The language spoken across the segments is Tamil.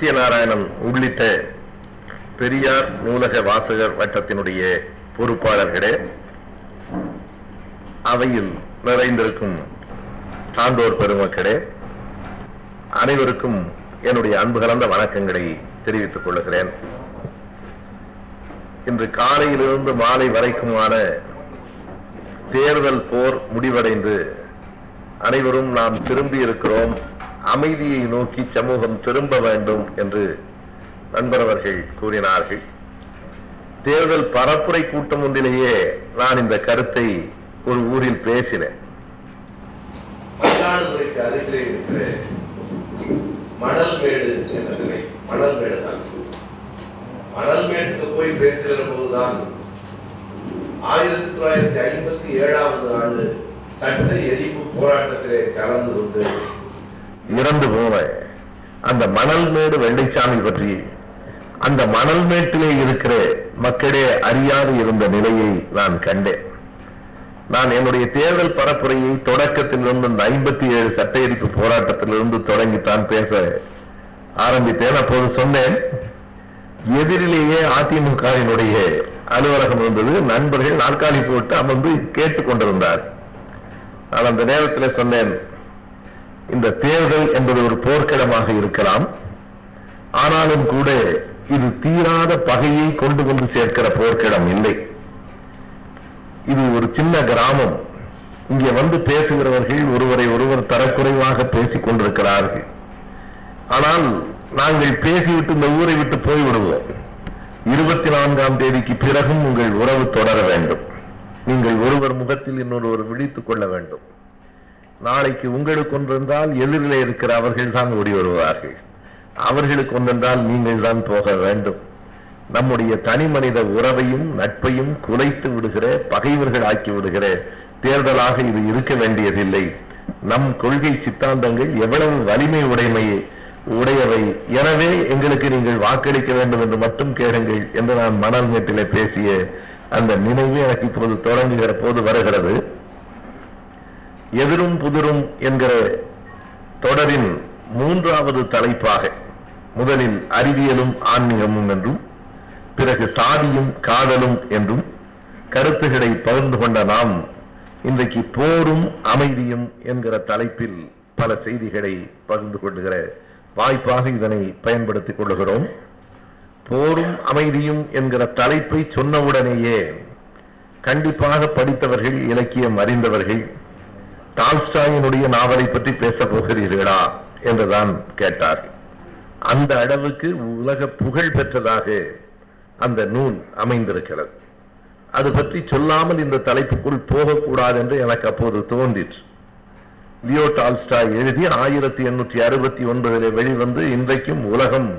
சத்யநாராயணன் உள்ளிட்ட பெரியார் நூலக வாசகர் வட்டத்தினுடைய பொறுப்பாளர்களே அவையில் நிறைந்திருக்கும் சான்றோர் பெருமக்களே அனைவருக்கும் என்னுடைய அன்பு கலந்த வணக்கங்களை தெரிவித்துக் கொள்கிறேன். இன்று காலையிலிருந்து மாலை வரைக்குமான தேர்தல் போர் முடிவடைந்து அனைவரும் நாம் திரும்பி இருக்கிறோம் அமைதியை நோக்கி சமூகம் திரும்ப வேண்டும் என்று நண்பர் அவர்கள் கூறினார்கள். தேர்தல் பரப்புரை கூட்டம் ஒன்றிலேயே நான் இந்த கருத்தை ஒரு ஊரில் பேசினேன். மயிலாடுதுறைக்கு அருகிலே இருக்கிற மணல்மேடு என்ற மணல் மேடு தான். மணல்மேட்டுக்கு போய் பேசுகிற போதுதான் ஆயிரத்தி தொள்ளாயிரத்தி ஐம்பத்தி ஏழாவது ஆண்டு சட்ட எரிப்பு போராட்டத்திலே கலந்து கொண்டு இறந்து போன அந்த மணல் மேடு வெள்ளைச்சாமி பற்றி அந்த மணல் மேட்டிலே இருக்கிற மக்களே அறியாது இருந்த நிலையை நான் கண்டேன். நான் என்னுடைய தேர்தல் பரப்புரையை தொடக்கத்திலிருந்து இந்த ஐம்பத்தி ஏழு சட்ட எரிப்பு போராட்டத்திலிருந்து தொடங்கித்தான் பேச ஆரம்பித்தேன். அப்போது சொன்னேன் எதிரிலேயே அதிமுகவினுடைய அலுவலகம் இருந்தது. நண்பர்கள் நாற்காலி போட்டு அமர்ந்து கேட்டுக் கொண்டிருந்தார் நான் அந்த நேரத்தில் சொன்னேன் இந்த தேர்தல் என்பது ஒரு போர்க்களமாக இருக்கலாம். ஆனாலும் கூட இது தீராத பகையை கொண்டு வந்து சேர்க்கிற போர்க்களம் இல்லை. இது ஒரு சின்ன கிராமம். இங்கே வந்து பேசுகிறவர்கள் ஒருவரை ஒருவர் தரக்குறைவாக பேசிக் கொண்டிருக்கிறார்கள். ஆனால் நாங்கள் பேசிவிட்டு இந்த ஊரை விட்டு போய்விடுவோம். இருபத்தி நான்காம் தேதிக்கு பிறகும் உங்கள் உறவு தொடர வேண்டும். நீங்கள் ஒருவர் முகத்தில் இன்னொருவர் விழித்துக் கொள்ள வேண்டும். நாளைக்கு உங்களுக்கு ஒன்றென்றால் எதிரில் இருக்கிற அவர்கள் தான் ஓடி வருவார்கள். அவர்களுக்கு ஒன்றென்றால் நீங்கள் தான் போக வேண்டும். நம்முடைய தனி மனித உறவையும் நட்பையும் குலைத்து விடுகிற பகைவர்கள் ஆக்கி விடுகிற தேர்தலாக இது இருக்க வேண்டியதில்லை. நம் கொள்கை சித்தாந்தங்கள் எவ்வளவு வலிமை உடைமையை. உடையவை. எனவே எங்களுக்கு நீங்கள் வாக்களிக்க வேண்டும் என்று மட்டும் கேளுங்கள் என்று நான் மணல் மேட்டிலே பேசிய அந்த நினைவு எனக்கு இப்போது தொடங்குகிற போது வருகிறது. எதிரும் புதிரும் என்கிற தொடரின் மூன்றாவது தலைப்பாக முதலில் அறிவியலும் ஆன்மீகமும் என்றும் பிறகு சாதியும் காதலும் என்றும் கருத்துகளை பகிர்ந்து கொண்ட நாம் இன்றைக்கு போரும் அமைதியும் என்கிற தலைப்பில் பல செய்திகளை பகிர்ந்து கொள்ளுகிற வாய்ப்பாக இதனை பயன்படுத்திக் கொள்ளுகிறோம். போரும் அமைதியும் என்கிற தலைப்பை சொன்னவுடனேயே கண்டிப்பாக படித்தவர்கள் இலக்கியம் அறிந்தவர்கள் டால்ஸ்டாயினுடைய நாவலை பற்றி பேசப் போகிறீர்களா? என்றுதான் கேட்டார். அந்த அளவுக்கு உலக புகழ் பெற்றதாக அந்த நூல் அமைந்திருக்கிறது. அது பற்றி சொல்லாமல் இந்த தலைப்புக்குள் போகக்கூடாது என்று எனக்கு அப்போது தோன்றிற்று. லியோ டால்ஸ்டாய் எழுதி ஆயிரத்தி எண்ணூற்றி அறுபத்தி ஒன்பதிலே வெளிவந்து இன்றைக்கும் உலகம்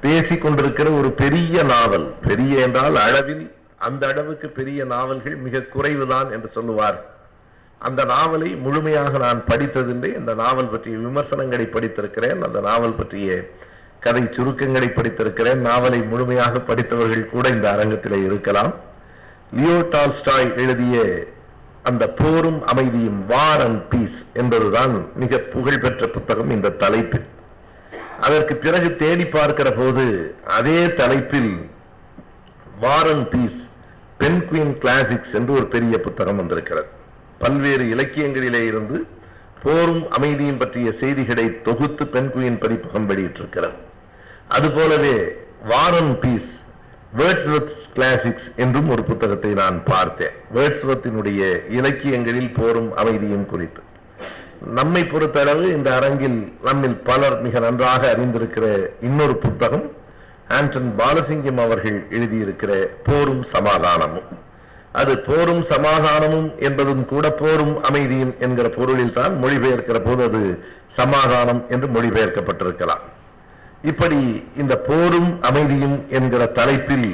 பேசிக் கொண்டிருக்கிற ஒரு பெரிய நாவல். பெரிய என்றால் அளவில் அந்த அளவுக்கு பெரிய நாவல்கள் மிக குறைவுதான் என்று சொல்லுவார். அந்த நாவலை முழுமையாக நான் படித்ததில்லை. இந்த நாவல் பற்றிய விமர்சனங்களை படித்திருக்கிறேன். அந்த நாவல் பற்றிய கதை சுருக்கங்களை படித்திருக்கிறேன். நாவலை முழுமையாக படித்தவர்கள் கூட இந்த அரங்கத்திலே இருக்கலாம். லியோ டால்ஸ்டாய் எழுதிய அந்த போரும் அமைதியும் வார் அண்ட் பீஸ் என்பதுதான் மிக புகழ்பெற்ற புத்தகம் இந்த தலைப்பில். அதற்கு பிறகு தேடி பார்க்கிற போது அதே தலைப்பில் War and Peace Penguin Classics என்று ஒரு பெரிய புத்தகம் வந்திருக்கிறது. பல்வேறு இலக்கியங்களிலே இருந்து போரும் அமைதியும் பற்றிய செய்திகளை தொகுத்து பெண்குயின் பதிப்பகம் வெளியிட்டிருக்கிறது. அதுபோலவே War and Peace Wordsworth Classics என்றும் ஒரு புத்தகத்தை நான் பார்த்தேன். வேர்ட்ஸ்வர்த்தினுடைய இலக்கியங்களில் போரும் அமைதியும் குறித்து. நம்மை பொறுத்தளவு இந்த அரங்கில் நம்மில் பலர் மிக நன்றாக அறிந்திருக்கிற இன்னொரு புத்தகம் ஆண்டன் பாலசிங்கம் அவர்கள் எழுதியிருக்கிற போரும் சமாதானமும். அது போரும் சமாதானமும் என்பதும் கூட போரும் அமைதியும் என்கிற பொருளில் தான் மொழிபெயர்க்கிற போது அது சமாதானம் என்று மொழிபெயர்க்கப்பட்டிருக்கலாம். இப்படி இந்த போரும் அமைதியும் என்கிற தலைப்பில்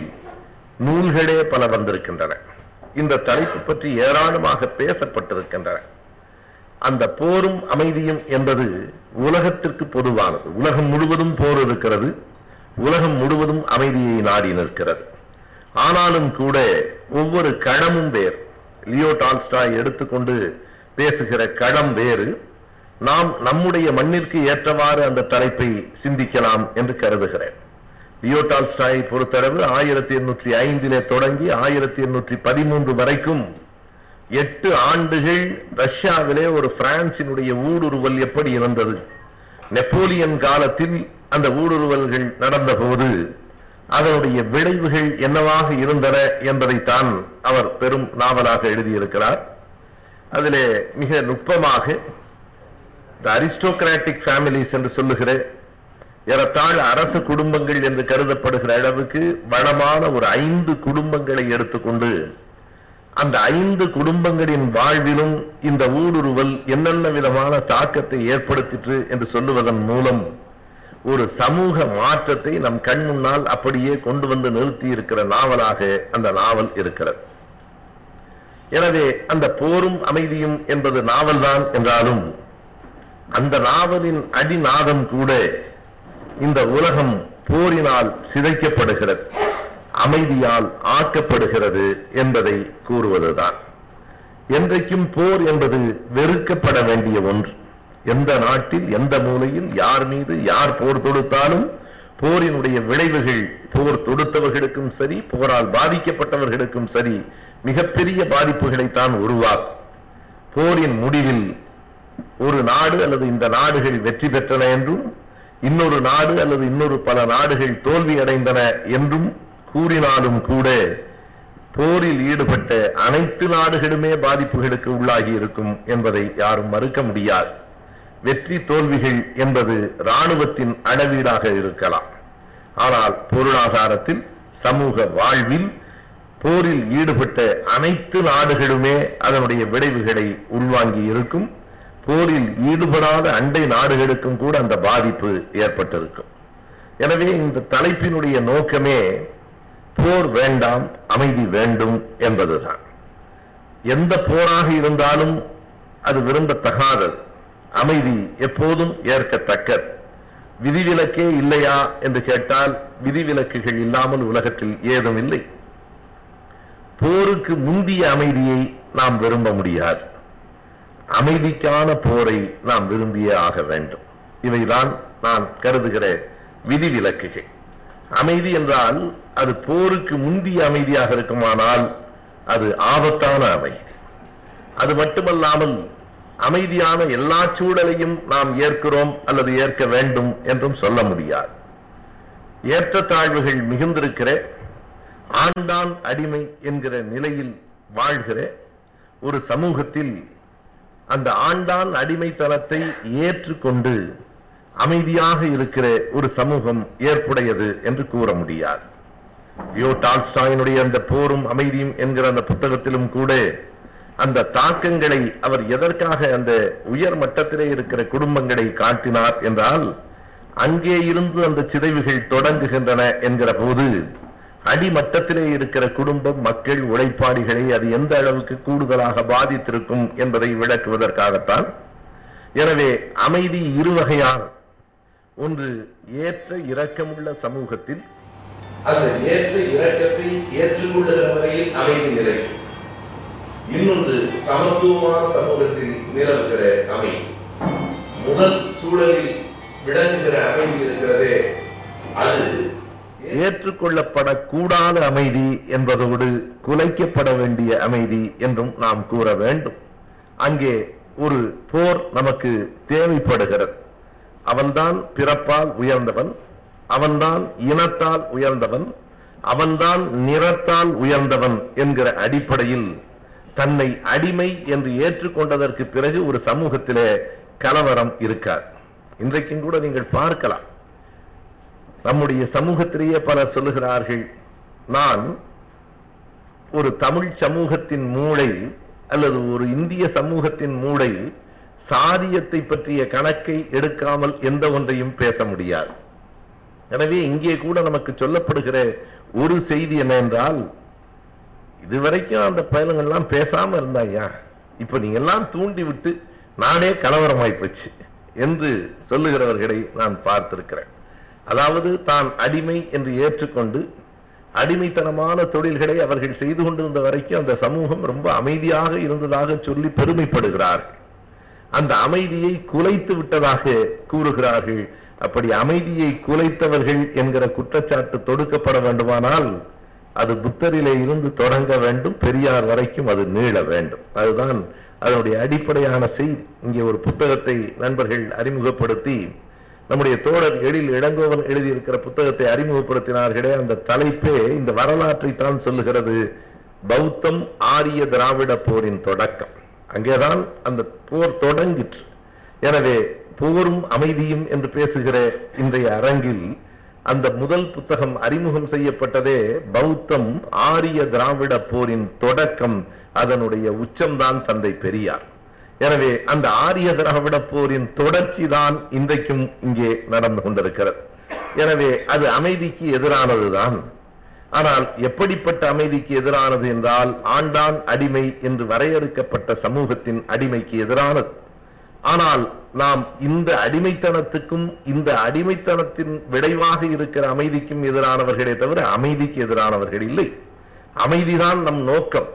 நூல்களே பல வந்திருக்கின்றன. இந்த தலைப்பு பற்றி ஏராளமாக பேசப்பட்டிருக்கின்றன. அந்த போரும் அமைதியும் என்பது உலகத்திற்கு பொதுவானது. உலகம் முழுவதும் போர் இருக்கிறது. உலகம் முழுவதும் அமைதியை நாடி நிற்கிறது. ஆனாலும் கூட ஒவ்வொரு களமும் வேறு. லியோ டால்ஸ்டாய் எடுத்துக்கொண்டு பேசுகிற களம் வேறு. நாம் நம்முடைய மண்ணிற்கு ஏற்றவாறு அந்த தலைப்பை சிந்திக்கலாம் என்று கருதுகிறேன். லியோடால்ஸ்டாயை பொறுத்தளவு ஆயிரத்தி எண்ணூற்றி ஐந்திலே தொடங்கி ஆயிரத்தி எண்ணூற்றி பதிமூன்று வரைக்கும் எட்டு ஆண்டுகள் ரஷ்யாவிலே ஒரு பிரான்சினுடைய ஊடுருவல் எப்படி இருந்தது? நெப்போலியன் காலத்தில் அந்த ஊடுருவல்கள் நடந்தபோது அதனுடைய விளைவுகள் என்னவாக இருந்தன என்பதைத்தான் அவர் பெரும் நாவலாக எழுதியிருக்கிறார். அதிலே மிக நுட்பமாக இந்த அரிஸ்டோகிராட்டிக் ஃபேமிலிஸ் என்று சொல்லுகிற ஏறத்தாழ் அரசு குடும்பங்கள் என்று கருதப்படுகிற அளவுக்கு வளமான ஒரு ஐந்து குடும்பங்களை எடுத்துக்கொண்டு அந்த ஐந்து குடும்பங்களின் வாழ்விலும் இந்த ஊடுருவல் என்னென்ன விதமான தாக்கத்தை ஏற்படுத்திற்று என்று சொல்லுவதன் மூலம் ஒரு சமூக மாற்றத்தை நம் கண் முன்னால் அப்படியே கொண்டு வந்து நிறுத்தி இருக்கிற நாவலாக அந்த நாவல் இருக்கிறது. எனவே அந்த போரும் அமைதியும் என்பது நாவல்தான் என்றாலும் அந்த நாவலின் அடிநாதம் கூட இந்த உலகம் போரினால் சிதைக்கப்படுகிறது அமைதியால் ஆக்கப்படுகிறது என்பதை கூறுவதுதான். என்றைக்கும் போர் என்பது வெறுக்கப்பட வேண்டிய ஒன்று. எந்த நாட்டில் எந்த மூலையில் யார் மீது யார் போர் தொடுத்தாலும் போரினுடைய விளைவுகள் போர் தொடுத்தவர்களுக்கும் சரி போரால் பாதிக்கப்பட்டவர்களுக்கும் சரி மிகப்பெரிய பாதிப்புகளைத்தான் உருவாக்கும். போரின் முடிவில் ஒரு நாடு அல்லது இந்த நாடுகள் வெற்றி பெற்றன என்றும் இன்னொரு நாடு அல்லது இன்னொரு பல நாடுகள் தோல்வி அடைந்தன என்றும் கூறினாலும் கூட போரில் ஈடுபட்ட அனைத்து நாடுகளுமே பாதிப்புகளுக்கு உள்ளாகி இருக்கும் என்பதை யாரும் மறுக்க முடியாது. வெற்றி தோல்விகள் என்பது ராணுவத்தின் அளவீடாக இருக்கலாம். ஆனால் பொருளாதாரத்தில் சமூக வாழ்வில் போரில் ஈடுபட்ட அனைத்து நாடுகளுமே அதனுடைய விளைவுகளை உள்வாங்கி இருக்கும். போரில் ஈடுபடாத அண்டை நாடுகளுக்கும் கூட அந்த பாதிப்பு ஏற்பட்டிருக்கும். எனவே இந்த தலைப்பினுடைய நோக்கமே போர் வேண்டாம் அமைதி வேண்டும் என்பதுதான். எந்த போராக இருந்தாலும் அது விரும்பத்தகாதது. அமைதி எப்போதும் ஏற்கத்தக்க விதிவிலக்கே இல்லையா என்று கேட்டால் விதிவிலக்குகள் இல்லாமல் உலகத்தில் ஏதும் இல்லை போருக்கு முந்திய அமைதியை நாம் விரும்ப முடியாது. அமைதிக்கான போரை நாம் விரும்பியே ஆக வேண்டும். இவைதான் நான் கருதுகிற விதிவிலக்குகள். அமைதி என்றால் அது போருக்கு முந்திய அமைதியாக இருக்குமானால் அது ஆபத்தான அமைதி. அது மட்டுமல்லாமல் அமைதியான எல்லா சூழலையும் நாம் ஏற்கிறோம் அல்லது ஏற்க வேண்டும் என்றும் சொல்ல முடியாது. ஏற்றத்தாழ்வுகள் மிகுந்திருக்கிற ஆண்டான் அடிமை என்கிற நிலையில் வாழ்கிற ஒரு சமூகத்தில் அந்த ஆண்டான் அடிமைத்தனத்தை ஏற்றுக்கொண்டு அமைதியாக இருக்கிற ஒரு சமூகம் ஏற்புடையது என்று கூற முடியாது. யோ டால்ஸ்டாயினுடைய அந்த போரும் அமைதியும் என்கிற அந்த புத்தகத்திலும் கூட அந்த தாக்கங்களை அவர் எதற்காக அந்த உயர் மட்டத்திலே இருக்கிற குடும்பங்களை காட்டினார் என்றால் அங்கே இருந்து அந்த சிதைவுகள் தொடங்குகின்றன என்கிற போது அடிமட்டத்திலே இருக்கிற குடும்பம் மக்கள் உழைப்பாளிகளை அது எந்த அளவுக்கு கூடுதலாக பாதித்திருக்கும் என்பதை விளக்குவதற்காகத்தான் எனவே அமைதி இருவகையால் ஒன்று ஏற்ற இரக்கமுள்ள சமூகத்தில் அந்த ஏற்ற இரக்கத்தை ஏற்றுக்கொள்ளுகிற வகையில் அமைதி நிலைக்கும். இன்னொன்று சமத்துவமான சமூகத்தின் நிலவுகிற அமை முதல் சூழலில் விளங்குகிற அமைதி இருக்கிறதே அது. ஏற்றுக்கொள்ளப்படக்கூடாத அமைதி என்பதோடு குலைக்கப்பட வேண்டிய அமைதி என்றும் நாம் கூற வேண்டும். அங்கே ஒரு போர் நமக்கு தேவைப்படுகிறது. அவன்தான் பிறப்பால் உயர்ந்தவன் அவன்தான் இனத்தால் உயர்ந்தவன் அவன்தான் நிறத்தால் உயர்ந்தவன் என்கிற அடிப்படையில் தன்னை அடிமை என்று ஏற்றுக்கொண்டதற்கு பிறகு ஒரு சமூகத்திலே கலவரம் இருக்காது. இன்றைக்கும் கூட நீங்கள் பார்க்கலாம். நம்முடைய சமூகத்திலேயே பலர் சொல்லுகிறார்கள் நான் ஒரு தமிழ் சமூகத்தின் மூளை அல்லது ஒரு இந்திய சமூகத்தின் மூளை சாதியத்தை பற்றிய கணக்கை எடுக்காமல் எந்த ஒன்றையும் பேச முடியாது. எனவே இங்கே கூட நமக்கு சொல்லப்படுகிற ஒரு செய்தி என்ன என்றால் இதுவரைக்கும் அந்த பயலுங்கள்லாம் பேசாமல் இருந்தாயா இப்போ நீங்க எல்லாம் தூண்டி விட்டு நானே கலவரமாய் போச்சு என்று சொல்லுகிறவர்களை நான் பார்த்திருக்கிறேன். அதாவது தான் அடிமை என்று ஏற்றுக்கொண்டு அடிமைத்தனமான தொழில்களை அவர்கள் செய்து கொண்டிருந்த வரைக்கும் அந்த சமூகம் ரொம்ப அமைதியாக இருந்ததாக சொல்லி பெருமைப்படுகிறார்கள். அந்த அமைதியை குலைத்து விட்டதாக கூறுகிறார்கள். அப்படி அமைதியை குலைத்தவர்கள் என்கிற குற்றச்சாட்டு தொடுக்கப்பட வேண்டுமானால் அது புத்தரிலே இருந்து தொடங்க வேண்டும் பெரியார் வரைக்கும் அது நீள வேண்டும். அதுதான் அதனுடைய அடிப்படையான செய்தி. இங்கே ஒரு புத்தகத்தை நண்பர்கள் அறிமுகப்படுத்தி நம்முடைய தோழர் எழில் இளங்கோவன் எழுதியிருக்கிற புத்தகத்தை அறிமுகப்படுத்தினார்களே அந்த தலைப்பே இந்த வரலாற்றை தான் சொல்லுகிறது. பௌத்தம் ஆரிய திராவிட போரின் தொடக்கம். அங்கேதான் அந்த போர் தொடங்கிற்று. எனவே போரும் அமைதியும் என்று பேசுகிற இன்றைய அரங்கில் அந்த முதல் புத்தகம் அறிமுகம் செய்யப்பட்டதே பௌத்தம் ஆரிய திராவிட போரின் தொடக்கம் அதனுடைய உச்சம்தான் தந்தை பெரியார். எனவே அந்த ஆரிய திராவிட போரின் தொடர்ச்சி தான் இன்றைக்கும் இங்கே நடந்து கொண்டிருக்கிறது. எனவே அது அமைதிக்கு எதிரானதுதான். ஆனால் எப்படிப்பட்ட அமைதிக்கு எதிரானது என்றால் ஆண்டான் அடிமை என்று வரையறுக்கப்பட்ட சமூகத்தின் அடிமைக்கு எதிரானது. ஆனால் நாம் இந்த அடிமைத்தனத்துக்கும் இந்த அடிமைத்தனத்தின் விளைவாக இருக்கிற அமைதிக்கும் எதிரானவர்களே தவிர அமைதிக்கு எதிரானவர்கள் இல்லை. அமைதிதான் நம் நோக்கம்.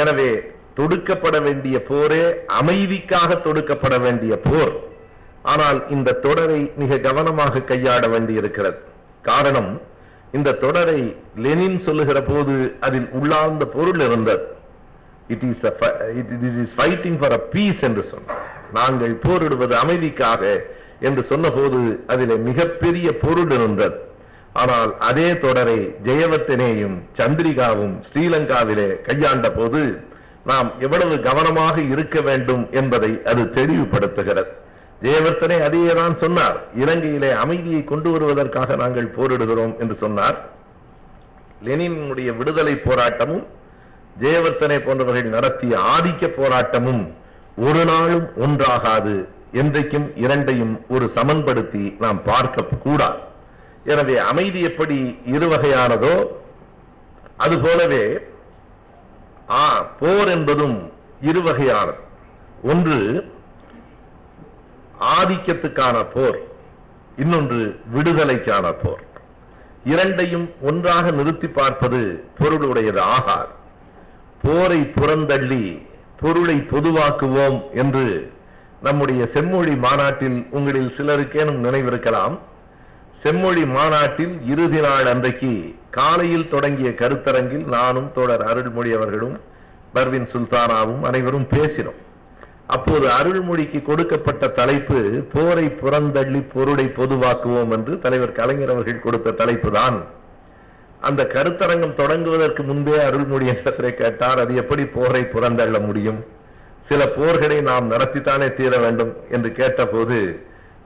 எனவே தொடுக்கப்பட வேண்டிய போரே அமைதிக்காக தொடுக்கப்பட வேண்டிய போர். ஆனால் இந்த தொடரை மிக கவனமாக கையாட வேண்டியிருக்கிறது. காரணம் இந்த தொடரை லெனின் சொல்லுகிற போது அதில் உள்ளார்ந்த பொருள் இருந்தது. It is it is fighting for a peace என்று சொன்னார். நாங்கள் போரிடுவது அமைதிக்காக என்று சொன்னபோது அதிலே மிகப்பெரிய பொருள் இருந்தது. ஆனால் அதே தொடரை ஜெயவர்த்தனேயும் சந்திரிகாவும் ஸ்ரீலங்காவிலே கையாண்ட போது நாம் எவ்வளவு கவனமாக இருக்க வேண்டும் என்பதை அது தெளிவுபடுத்துகிறது. ஜெயவர்த்தனே அதையே தான் சொன்னார். இலங்கையிலே அமைதியை கொண்டு வருவதற்காக நாங்கள் போரிடுகிறோம் என்று சொன்னார். லெனினுடைய விடுதலை போராட்டமும் ஜெயவர்த்தனை போன்றவர்கள் நடத்திய ஆதிக்க போராட்டமும் ஒரு நாளும் ஒன்றாகாது. என்றைக்கும் இரண்டையும் ஒரு சமன்படுத்தி நாம் பார்க்க கூடாது. எனவே அமைதி எப்படி இருவகையானதோ அது போலவே ஆ போர் என்பதும் இருவகையானது ஒன்று ஆதிக்கத்துக்கான போர். இன்னொன்று விடுதலைக்கான போர். இரண்டையும் ஒன்றாக நிறுத்தி பார்ப்பது பொருளுடையது ஆகாது. போரை புறந்தள்ளி பொருளை பொதுவாக்குவோம் என்று நம்முடைய செம்மொழி மாநாட்டில் உங்களில் சிலருக்கேனும் நினைவிருக்கலாம். செம்மொழி மாநாட்டில் இறுதி நாள் அன்றைக்கு காலையில் தொடங்கிய கருத்தரங்கில் நானும் தோழர் அருள்மொழி அவர்களும் பர்வின் சுல்தானாவும் அனைவரும் பேசினோம். அப்போது அருள்மொழிக்கு கொடுக்கப்பட்ட தலைப்பு போரை புறந்தள்ளி பொருளை பொதுவாக்குவோம் என்று தலைவர் கலைஞர் அவர்கள் கொடுத்த தலைப்பு தான் அந்த கருத்தரங்கம் தொடங்குவதற்கு முன்பே அருள்மொழி இடத்திலே கேட்டார் அது எப்படி போரை புறந்தள்ள முடியும்? சில போர்களை நாம் நடத்தித்தானே தீர வேண்டும்? என்று கேட்டபோது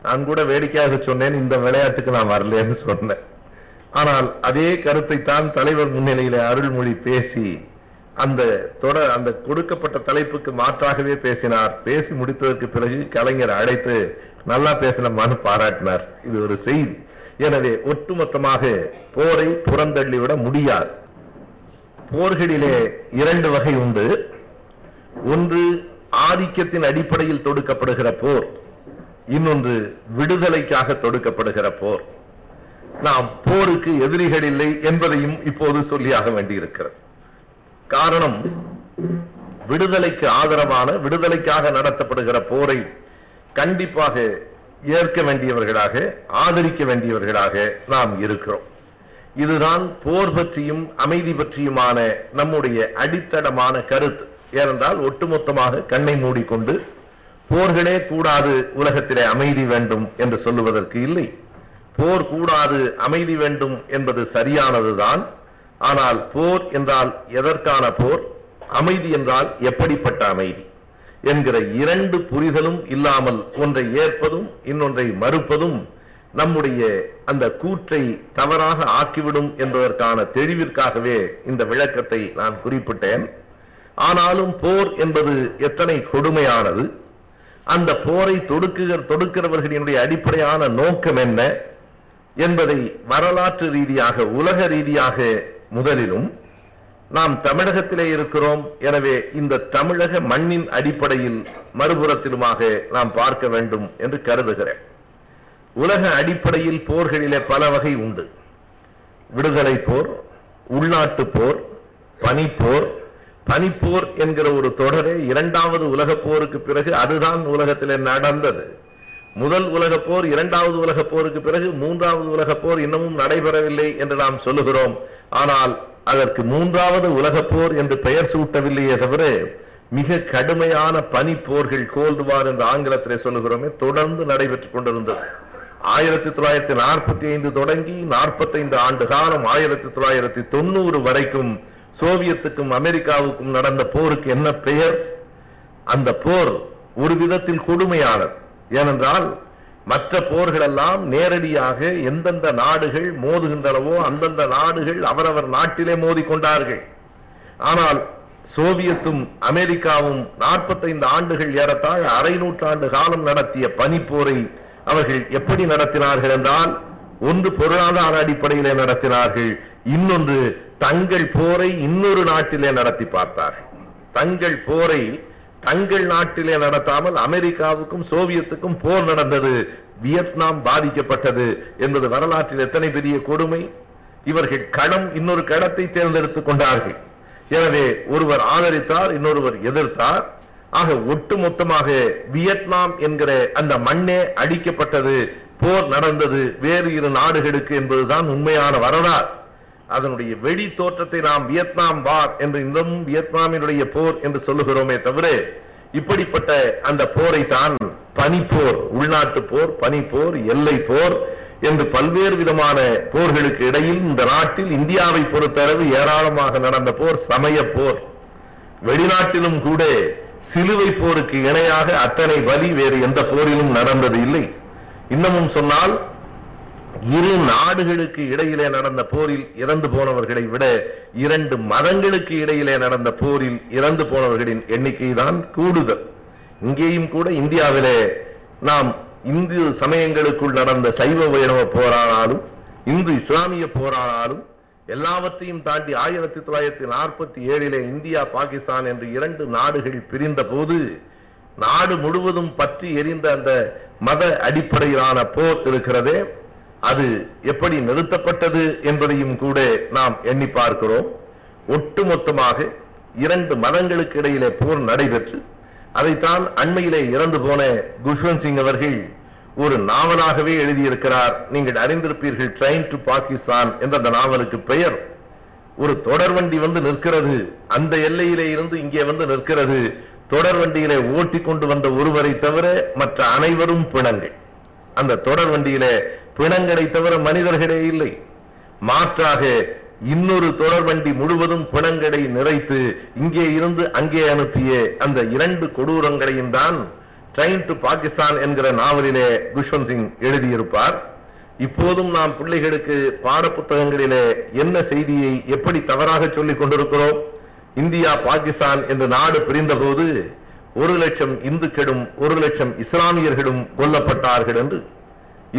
நான் கூட வேடிக்கையாக சொன்னேன் இந்த விளையாட்டுக்கு நான் வரலன்னு சொன்னேன். ஆனால் அதே கருத்தை தான் தலைவர் முன்னிலையில அருள்மொழி பேசி அந்த தொடர் அந்த கொடுக்கப்பட்ட தலைப்புக்கு மாற்றாகவே பேசினார். பேசி முடித்ததற்கு பிறகு கலைஞர் அழைத்து நல்லா பேசினமான்னு பாராட்டினார். இது ஒரு செய்தி. எனவே ஒட்டுமொத்தமாக போரை புறந்தள்ளிவிட முடியாது. போர்களிலே இரண்டு வகை உண்டு. ஒன்று ஆதிக்கத்தின் அடிப்படையில் தொடுக்கப்படுகிற போர். இன்னொன்று விடுதலைக்காக தொடுக்கப்படுகிற போர். நாம் போருக்கு எதிரிகள் இல்லை என்பதையும் இப்போது சொல்லியாக வேண்டியிருக்கிறது. காரணம் விடுதலைக்கு ஆதரவான விடுதலைக்காக நடத்தப்படுகிற போரை கண்டிப்பாக ஏற்க வேண்டியவர்களாக ஆதரிக்க வேண்டியவர்களாக நாம் இருக்கிறோம். இதுதான் போர் பற்றியும் அமைதி பற்றியுமான நம்முடைய அடித்தளமான கருத்து. ஏனென்றால் ஒட்டுமொத்தமாக கண்ணை மூடிக்கொண்டு போர்களே கூடாது உலகத்திலே அமைதி வேண்டும் என்று சொல்லுவதற்கு இல்லை. போர் கூடாது அமைதி வேண்டும் என்பது சரியானதுதான். ஆனால் போர் என்றால் எதற்கான போர்? அமைதி என்றால் எப்படிப்பட்ட அமைதி? என்கிற இரண்டு புரிதலும் இல்லாமல் ஒன்றை ஏற்பதும் இன்னொன்றை மறுப்பதும் நம்முடைய அந்த கூற்றை தவறாக ஆக்கிவிடும் என்பதற்கான தெளிவிற்காகவே இந்த விளக்கத்தை நான் குறிப்பிட்டேன். ஆனாலும் போர் என்பது எத்தனை கொடுமையானது? அந்த போரை தொடுக்குகிற தொடுக்கிறவர்களினுடைய அடிப்படையான நோக்கம் என்ன? என்பதை வரலாற்று ரீதியாக உலக ரீதியாக முதலிலும் நாம் தமிழகத்திலே இருக்கிறோம். எனவே இந்த தமிழக மண்ணின் அடிப்படையில் மறுபுறத்திலுமாக நாம் பார்க்க வேண்டும் என்று கருதுகிறேன். உலக அடிப்படையில் போர்களிலே பல வகை உண்டு. விடுதலை போர் உள்நாட்டு போர் பனிப்போர். பனிப்போர் என்கிற ஒரு தொடரே இரண்டாவது உலகப் போருக்கு பிறகு அதுதான் உலகத்திலே நடந்தது. முதல் உலக போர் இரண்டாவது உலக போருக்கு பிறகு மூன்றாவது உலகப் போர் இன்னமும் நடைபெறவில்லை என்று நாம் சொல்லுகிறோம். ஆனால் அதற்கு மூன்றாவது உலகப் போர் என்று பெயர் சூட்டவில்லையே தவிர மிக கடுமையான பனிப்போர்கள் கோல்டு வார் என்று ஆங்கிலத்திலே சொல்லுகிறோமே தொடர்ந்து நடைபெற்றுக் கொண்டிருந்தது. ஆயிரத்தி தொள்ளாயிரத்தி நாற்பத்தி ஐந்து தொடங்கி நாற்பத்தைந்து ஆண்டு காலம் ஆயிரத்தி தொள்ளாயிரத்தி தொண்ணூறு வரைக்கும் சோவியத்துக்கும் அமெரிக்காவுக்கும் நடந்த போருக்கு என்ன பெயர்? அந்த போர் ஒரு விதத்தில் கொடுமையானது. ஏனென்றால் மற்ற போர்கள் எல்லாம் நேரடியாக எந்தெந்த நாடுகள் மோதுகின்றனவோ அந்தந்த நாடுகள் அவரவர் நாட்டிலே மோதிக்கொண்டார்கள். ஆனால் சோவியத்தும் அமெரிக்காவும் நாற்பத்தைந்து ஆண்டுகள் ஏறத்தாழ அரை நூற்றாண்டு காலம் நடத்திய பனிப்போரை அவர்கள் எப்படி நடத்தினார்கள் என்றால் ஒன்று பொருளாதார அடிப்படையிலே நடத்தினார்கள் இன்னொன்று தங்கள் போரை இன்னொரு நாட்டிலே நடத்தி பார்த்தார்கள். தங்கள் போரை தங்கள் நாட்டிலே நடத்தாமல் அமெரிக்காவுக்கும் சோவியத்துக்கும் போர் நடந்தது. வியட்நாம் பாதிக்கப்பட்டது என்பது வரலாற்றில் எத்தனை பெரிய கொடுமை? இவர்கள் களம் இன்னொரு களத்தை தேர்ந்தெடுத்துக் கொண்டார்கள். எனவே ஒருவர் ஆதரித்தார் இன்னொருவர் எதிர்த்தார். ஆக ஒட்டுமொத்தமாக வியட்நாம் என்கிற அந்த மண்ணே அடிக்கப்பட்டது போர் நடந்தது வேறு இரு நாடுகளுக்கு என்பதுதான் உண்மையான வரலாறு. அதனுடைய வெடி தோற்றத்தை நாம் வியட்நாம் வார் என்று இன்னமும் வியட்நாமினுடைய போர் என்று சொல்லுகிறோமே தவிர இப்படிப்பட்ட அந்த போரை தான் பனிப்போர் உள்நாட்டு போர் பனிப்போர் எல்லை போர் என்று பல்வேறு விதமான போர்களுக்கு இடையில் இந்த நாட்டில் இந்தியாவை பொறுத்தளவு ஏராளமாக நடந்த போர் சமய போர். வெளிநாட்டிலும் கூட சிலுவை போருக்கு இணையாக அத்தனை வலி வேறு எந்த போரிலும் நடந்தது இல்லை. இன்னமும் சொன்னால் இரு நாடுகளுக்கு இடையிலே நடந்த போரில் இறந்து போனவர்களை விட இரண்டு மதங்களுக்கு இடையிலே நடந்த போரில் இறந்து போனவர்களின் எண்ணிக்கை தான் கூடுதல். இங்கேயும் கூட இந்தியாவிலே நாம் இந்து சமயங்களுக்குள் நடந்த சைவ வைணவ போரானாலும் இந்து இஸ்லாமிய போரானாலும் எல்லாவற்றையும் தாண்டி ஆயிரத்தி தொள்ளாயிரத்தி நாற்பத்தி ஏழிலே இந்தியா பாகிஸ்தான் என்று இரண்டு நாடுகள் பிரிந்த போது நாடு முழுவதும் பற்றி எரிந்த அந்த மத அடிப்படையிலான போர் இருக்கிறதே அது எப்படி நிறுத்தப்பட்டது என்பதையும் கூட நாம் எண்ணி பார்க்கிறோம். ஒட்டுமொத்தமாக இரண்டு மதங்களுக்கு இடையிலே போர் நடைபெற்று அதைத்தான் அண்மையிலே இறந்து போன குஷ்வந்த் சிங் அவர்கள் ஒரு நாவலாகவே எழுதியிருக்கிறார். நீங்கள் அறிந்திருப்பீர்கள் ட்ரெயின் டு பாகிஸ்தான் என்ற அந்த நாவலுக்கு பெயர். ஒரு தொடர் வண்டி வந்து நிற்கிறது அந்த எல்லையிலே இருந்து இங்கே வந்து நிற்கிறது. தொடர் வண்டியிலே ஓட்டி கொண்டு வந்த ஒருவரை தவிர மற்ற அனைவரும் பிணங்கள். அந்த தொடர் வண்டியிலே பிணங்களை தவிர மனிதர்களே இல்லை. மாற்றாக இன்னொரு தொடர்வண்டி முழுவதும் பிணங்களை நிறைத்து இங்கே இருந்து அங்கே அனுப்பிய அந்த இரண்டு கொடூரங்களையும் தான் ட்ரெயின் டு பாகிஸ்தான் என்கிற நாவலிலே குஷ்வந்த் சிங் எழுதியிருப்பார். இப்போதும் நாம் பிள்ளைகளுக்கு பாடப்புத்தகங்களிலே என்ன செய்தியை எப்படி தவறாக சொல்லிக் கொண்டிருக்கிறோம்? இந்தியா பாகிஸ்தான் என்று நாடு பிரிந்தபோது ஒரு லட்சம் இந்துக்களும் ஒரு லட்சம் இஸ்லாமியர்களும் கொல்லப்பட்டார்கள் என்று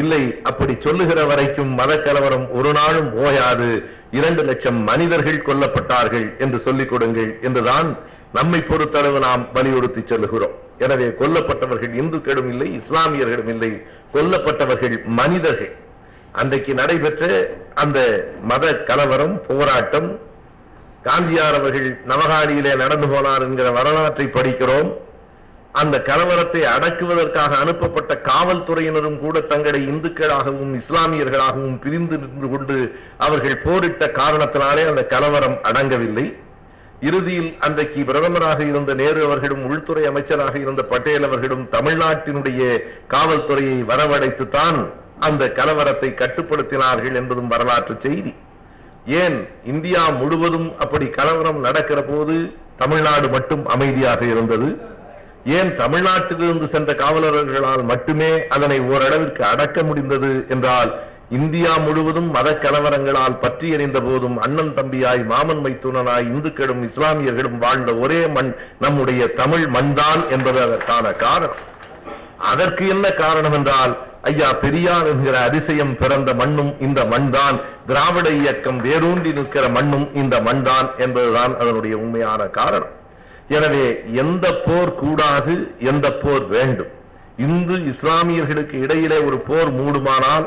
இல்லை அப்படி சொல்லுகிற வரைக்கும் மத கலவரம் ஒரு நாளும் ஓயாது. இரண்டு லட்சம் மனிதர்கள் கொல்லப்பட்டார்கள் என்று சொல்லிக் கொடுங்கள் என்றுதான் நம்மை பொறுத்தளவு நாம் வலியுறுத்தி சொல்லுகிறோம். எனவே கொல்லப்பட்டவர்கள் இந்துக்களும் இல்லை இஸ்லாமியர்களும் இல்லை. கொல்லப்பட்டவர்கள் மனிதர்கள். அன்றைக்கு நடைபெற்ற அந்த மத கலவரம் போராட்டம் காந்தியார் அவர்கள் நவகாணியிலே நடந்து போனார் என்கிற வரலாற்றை படிக்கிறோம். அந்த கலவரத்தை அடக்குவதற்காக அனுப்பப்பட்ட காவல்துறையினரும் கூட தங்களை இந்துக்களாகவும் இஸ்லாமியர்களாகவும் பிரிந்து நின்று கொண்டு அவர்கள் போரிட்ட காரணத்தினாலே அந்த கலவரம் அடங்கவில்லை. இறுதியில் அன்றைக்கு பிரதமராக இருந்த நேரு அவர்களும் உள்துறை அமைச்சராக இருந்த பட்டேல் அவர்களும் தமிழ்நாட்டினுடைய காவல்துறையை வரவழைத்துத்தான் அந்த கலவரத்தை கட்டுப்படுத்தினார்கள் என்பதும் வரலாற்று செய்தி. ஏன்? இந்தியா முழுவதும் அப்படி கலவரம் நடக்கிற போது தமிழ்நாடு மட்டும் அமைதியாக இருந்தது. ஏன் தமிழ்நாட்டிலிருந்து சென்ற காவலர்களால் மட்டுமே அதனை ஓரளவிற்கு அடக்க முடிந்தது என்றால் இந்தியா முழுவதும் மத கலவரங்களால் பற்றி எறிந்த போதும் அண்ணன் தம்பியாய் மாமன் மைத்துனனாய் இந்துக்களும் இஸ்லாமியர்களும் வாழ்ந்த ஒரே மண் நம்முடைய தமிழ் மண்தான் என்பது அதற்கான காரணம். அதற்கு என்ன காரணம் என்றால் ஐயா பெரியார் என்கிற அதிசயம் பிறந்த மண்ணும் இந்த மண்தான் திராவிட இயக்கம் வேரூன்றி நிற்கிற மண்ணும் இந்த மண்தான் என்பதுதான் அதனுடைய உண்மையான காரணம். எனவே எந்த போர் கூடாது எந்த போர் வேண்டும். இந்து இஸ்லாமியர்களுக்கு இடையிலே ஒரு போர் மூடுமானால்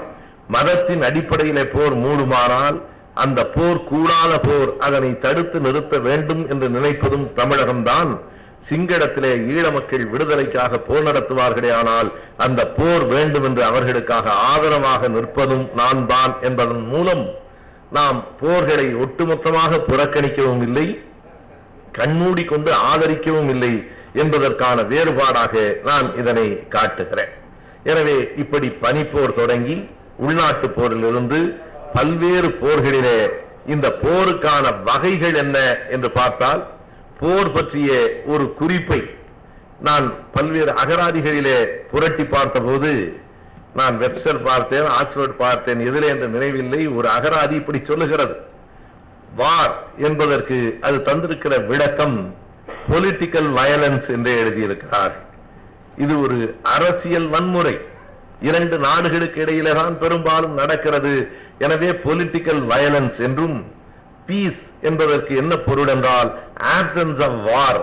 மதத்தின் அடிப்படையிலே போர் மூடுமானால் அந்த போர் கூடாத போர் அதனை தடுத்து நிறுத்த வேண்டும் என்று நினைப்பதும் தமிழகம்தான். சிங்களத்திலே ஈழ மக்கள் விடுதலைக்காக போர் நடத்துவார்களே ஆனால் அந்த போர் வேண்டும் என்று அவர்களுக்காக ஆதரவாக நிற்பதும் நான் தான் என்பதன் மூலம் நாம் போர்களை ஒட்டுமொத்தமாக புறக்கணிக்கவும் இல்லை. கண்மூடி கொண்டு ஆதரிக்கவும் இல்லை என்பதற்கான வேறுபாடாக நான் இதனை காட்டுகிறேன். எனவே இப்படி பனிப்போர் தொடங்கி உள்நாட்டு போரிலிருந்து பல்வேறு போர்களிலே இந்த போருக்கான வகைகள் என்ன என்று பார்த்தால் போர் பற்றிய ஒரு குறிப்பை நான் பல்வேறு அகராதிகளிலே புரட்டி பார்த்தபோது நான் வெப்சர் பார்த்தேன் ஆக்ஸ்போர்ட் பார்த்தேன் எதிலே என்று நினைவில்லை ஒரு அகராதி இப்படி சொல்லுகிறது. வார் என்பதற்கு அது தந்திருக்கிற விளக்கம் பொலிட்டிக்கல் வயலன்ஸ் என்று எழுதியிருக்கிறார். இது ஒரு அரசியல் வன்முறை. இரண்டு நாடுகளுக்கு இடையிலே தான் பெரும்பாலும் நடக்கிறது. எனவே பொலிட்டிக்கல் வயலன்ஸ் என்றும் பீஸ் என்பதற்கு என்ன பொருள் என்றால் ஆப்சன்ஸ் ஆஃப் வார்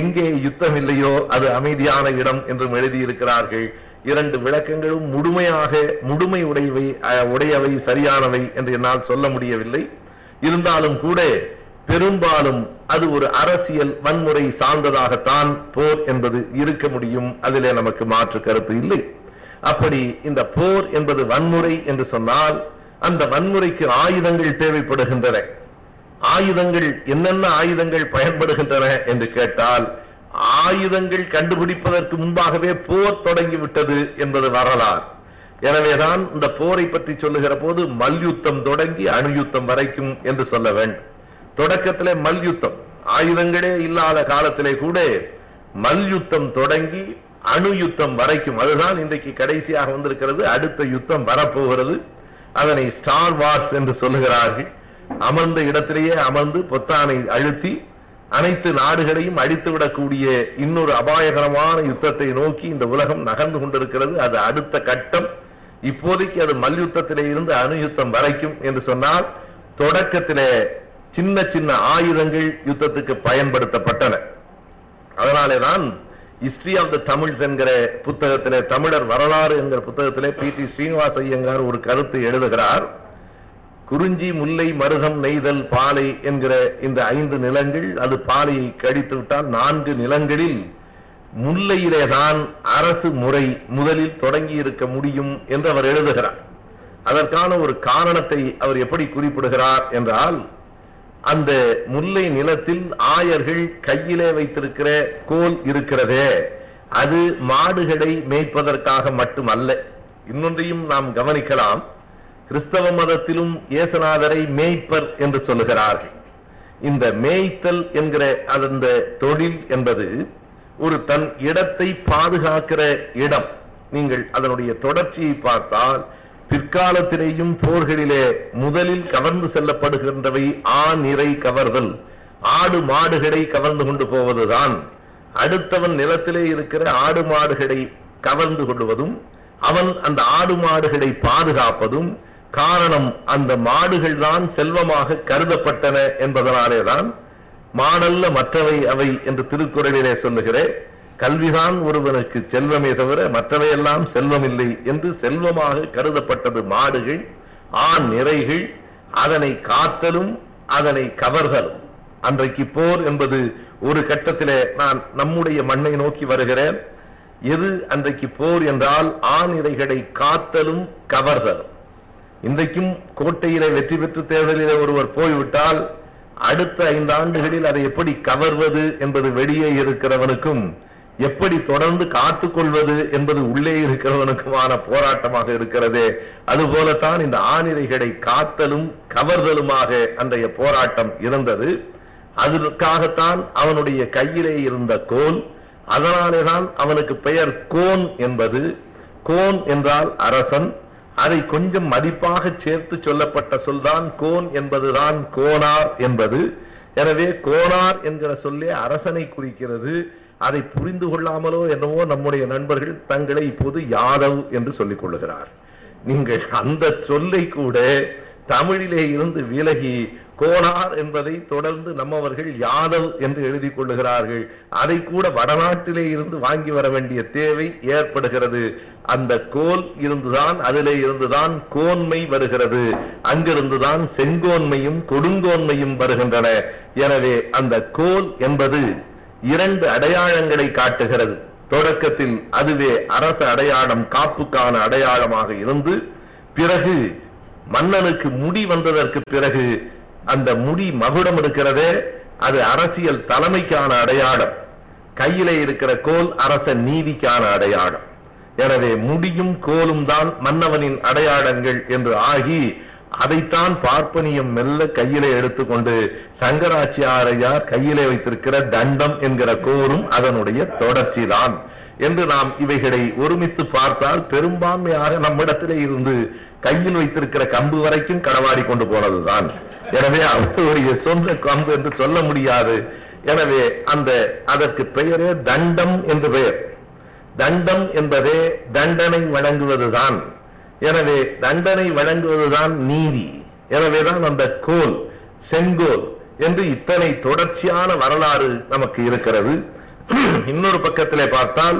எங்கே யுத்தம் இல்லையோ அது அமைதியான இடம் என்றும் எழுதியிருக்கிறார்கள். இரண்டு விளக்கங்களும் முழுமையாக முழுமை உடையவை உடையவை சரியானவை என்று என்னால் சொல்ல முடியவில்லை. இருந்தாலும் கூட பெரும்பாலும் அது ஒரு அரசியல் வன்முறை சார்ந்ததாகத்தான் போர் என்பது இருக்க முடியும். அதிலே நமக்கு மாற்று கருத்து இல்லை. அப்படி இந்த போர் என்பது வன்முறை என்று சொன்னால் அந்த வன்முறைக்கு ஆயுதங்கள் தேவைப்படுகின்றன. ஆயுதங்கள் என்னென்ன ஆயுதங்கள் பயன்படுகின்றன என்று கேட்டால் ஆயுதங்கள் கண்டுபிடிப்பதற்கு முன்பாகவே போர் தொடங்கிவிட்டது என்பது வரலாறு. எனவேதான் இந்த போரை பற்றி சொல்லுகிற போது மல்யுத்தம் தொடங்கி அணுயுத்தம் வரைக்கும் என்று சொல்ல வேண்டும். தொடக்கத்திலே மல்யுத்தம் ஆயுதங்களே இல்லாத காலத்திலே கூட மல்யுத்தம் தொடங்கி அணு யுத்தம் வரைக்கும். அதுதான் இன்றைக்கு கடைசியாக வந்திருக்கிறது. அடுத்த யுத்தம் வரப்போகிறது. அதனை ஸ்டார் வார்ஸ் என்று சொல்லுகிறார்கள். அமர்ந்த இடத்திலேயே அமர்ந்து பொத்தானை அழுத்தி அனைத்து நாடுகளையும் அழித்து விடக்கூடிய இன்னொரு அபாயகரமான யுத்தத்தை நோக்கி இந்த உலகம் நகர்ந்து கொண்டிருக்கிறது. அது அடுத்த கட்டம். இப்போதைக்கு அது மல்யுத்தத்திலே இருந்து அணுயுத்தம் வரைக்கும் என்று சொன்னால் தொடக்கத்திலே சின்ன சின்ன ஆயுதங்கள் யுத்தத்துக்கு பயன்படுத்தப்பட்டன. அதனாலே தான் ஹிஸ்டரி ஆஃப் த தமிழ்ஸ் என்கிற புத்தகத்திலே தமிழர் வரலாறு என்கிற புத்தகத்திலே பி டி ஸ்ரீனிவாச ஐயங்கார் ஒரு கருத்து எழுதுகிறார். குறிஞ்சி முல்லை மருதம் நெய்தல் பாலை என்கிற இந்த ஐந்து நிலங்கள் அது பாலையை கடித்து விட்டால் நான்கு நிலங்களில் முல்லையிலேதான் அரசு முறை முதலில் தொடங்கி இருக்க முடியும் என்று அவர் எழுதுகிறார். அதற்கான ஒரு காரணத்தை அவர் எப்படி குறிப்பிடுகிறார் என்றால் அந்த முல்லை நிலத்தில் ஆயர்கள் கையிலே வைத்திருக்கிற கோல் இருக்கிறதே அது மாடுகளை மேய்ப்பதற்காக மட்டுமல்ல. இன்னொன்றையும் நாம் கவனிக்கலாம். கிறிஸ்தவ மதத்திலும் இயேசுநாதரை மேய்ப்பர் என்று சொல்லுகிறார்கள். இந்த மேய்த்தல் என்கிற அந்த தொழில் என்பது ஒரு தன் இடத்தை பாதுகாக்கிற இடம். நீங்கள் அதனுடைய தொடர்ச்சியை பார்த்தால் பிற்காலத்திலேயும் போர்களிலே முதலில் கவர்ந்து செல்லப்படுகின்றவை ஆ நிறை கவர்தல் ஆடு மாடுகளை கவர்ந்து கொண்டு போவதுதான். அடுத்தவன் நிலத்திலே இருக்கிற ஆடு மாடுகளை கவர்ந்து கொள்வதும் அவன் அந்த ஆடு மாடுகளை பாதுகாப்பதும் காரணம் அந்த மாடுகள் தான் செல்வமாக கருதப்பட்டன என்பதனாலேதான் மாடல்ல மற்றவை அவை என்று திருக்குறளிலே சொல்லுகிறேன். கல்விதான் ஒருவனுக்கு செல்வமே தவிர மற்றவையெல்லாம் செல்வம் இல்லை என்று செல்வமாக கருதப்பட்டது மாடுகள் ஆண் நிறைகள் அதனை காத்தலும் அதனை கவர்தலும். அன்றைக்கு போர் என்பது ஒரு கட்டத்திலே நான் நம்முடைய மண்ணை நோக்கி வருகிறேன். எது அன்றைக்கு போர் என்றால் ஆண் இறைகளை காத்தலும் கவர்தலும். இன்றைக்கும் கோட்டையிலே வெற்றி பெற்று தேர்தலிலே ஒருவர் போய்விட்டால் அடுத்த ஐந்து ஆண்டுகளில் அதை எப்படி கவர்வது என்பது வெளியே இருக்கிறவனுக்கும் எப்படி தொடர்ந்து காத்துக்கொள்வது என்பது உள்ளே இருக்கிறவனுக்குமான போராட்டமாக இருக்கிறதே அதுபோலத்தான் இந்த ஆணிரைகளை காத்தலும் கவர்தலுமாக அன்றைய போராட்டம் இருந்தது. அதற்காகத்தான் அவனுடைய கையிலே இருந்த கோல் அதனாலேதான் அவனுக்கு பெயர் கோன் என்பது. கோன் என்றால் அரசன் அதை கொஞ்சம் மதிப்பாக சேர்த்து சொல்லப்பட்ட சொல்தான் கோன் என்பதுதான் கோனார் என்பது. எனவே கோனார் என்கிற சொல்லே அரசனை குறிக்கிறது. அதை புரிந்து கொள்ளாமலோ என்னவோ நம்முடைய நண்பர்கள் தங்களை இப்போது யாதவ் என்று சொல்லிக் கொள்ளுகிறார். நீங்கள் அந்த சொல்லை கூட தமிழிலே இருந்து விலகி கோனார் என்பதை தொடர்ந்து நம்மவர்கள் யாதவ் என்று எழுதி கொள்ளுகிறார்கள். அதை கூட வடநாட்டிலே இருந்து வாங்கி வர வேண்டிய தேவை ஏற்படுகிறது. அந்த கோல் இருந்துதான் அதிலே இருந்துதான் கோன்மை வருகிறது. அங்கிருந்துதான் செங்கோன்மையும் கொடுங்கோன்மையும் வருகின்றன. எனவே அந்த கோல் என்பது இரண்டு அடையாளங்களை காட்டுகிறது. தொடக்கத்தில் அதுவே அரச அடையாளம் காப்புக்கான அடையாளமாக இருந்து பிறகு மன்னனுக்கு முடி வந்ததற்கு பிறகு அந்த முடி மகுடம் இருக்கிறதே அது அரசியல் தலைமைக்கான அடையாளம். கையிலே இருக்கிற கோல் அரச நீதிக்கான அடையாளம். எனவே முடியும் கோலும் தான் மன்னவனின் அடையாளங்கள் என்று ஆகி அதைத்தான் பார்ப்பனியம் மெல்ல கையிலே எடுத்துக்கொண்டு சங்கராச்சியாரையார் கையிலே வைத்திருக்கிற தண்டம் என்கிற கோரும் அதனுடைய தொடர்ச்சி தான் என்று நாம் இவைகளை ஒருமித்து பார்த்தால் பெரும்பான்மையாக நம்மிடத்திலே இருந்து கையில் வைத்திருக்கிற கம்பு வரைக்கும் களவாடி கொண்டு போனதுதான். எனவே அவருடைய சொந்த கம்பு என்று சொல்ல முடியாது. எனவே அந்த அதற்கு பெயரே தண்டம் என்று பெயர். தண்டம் என்பதே தண்டனை வழங்குவதுதான். எனவே தண்டனை வழங்குவதுதான் நீதி. எனவேதான் அந்த கோல் செங்கோல் என்று இத்தனை தொடர்ச்சியான வரலாறு நமக்கு இருக்கிறது. இன்னொரு பக்கத்திலே பார்த்தால்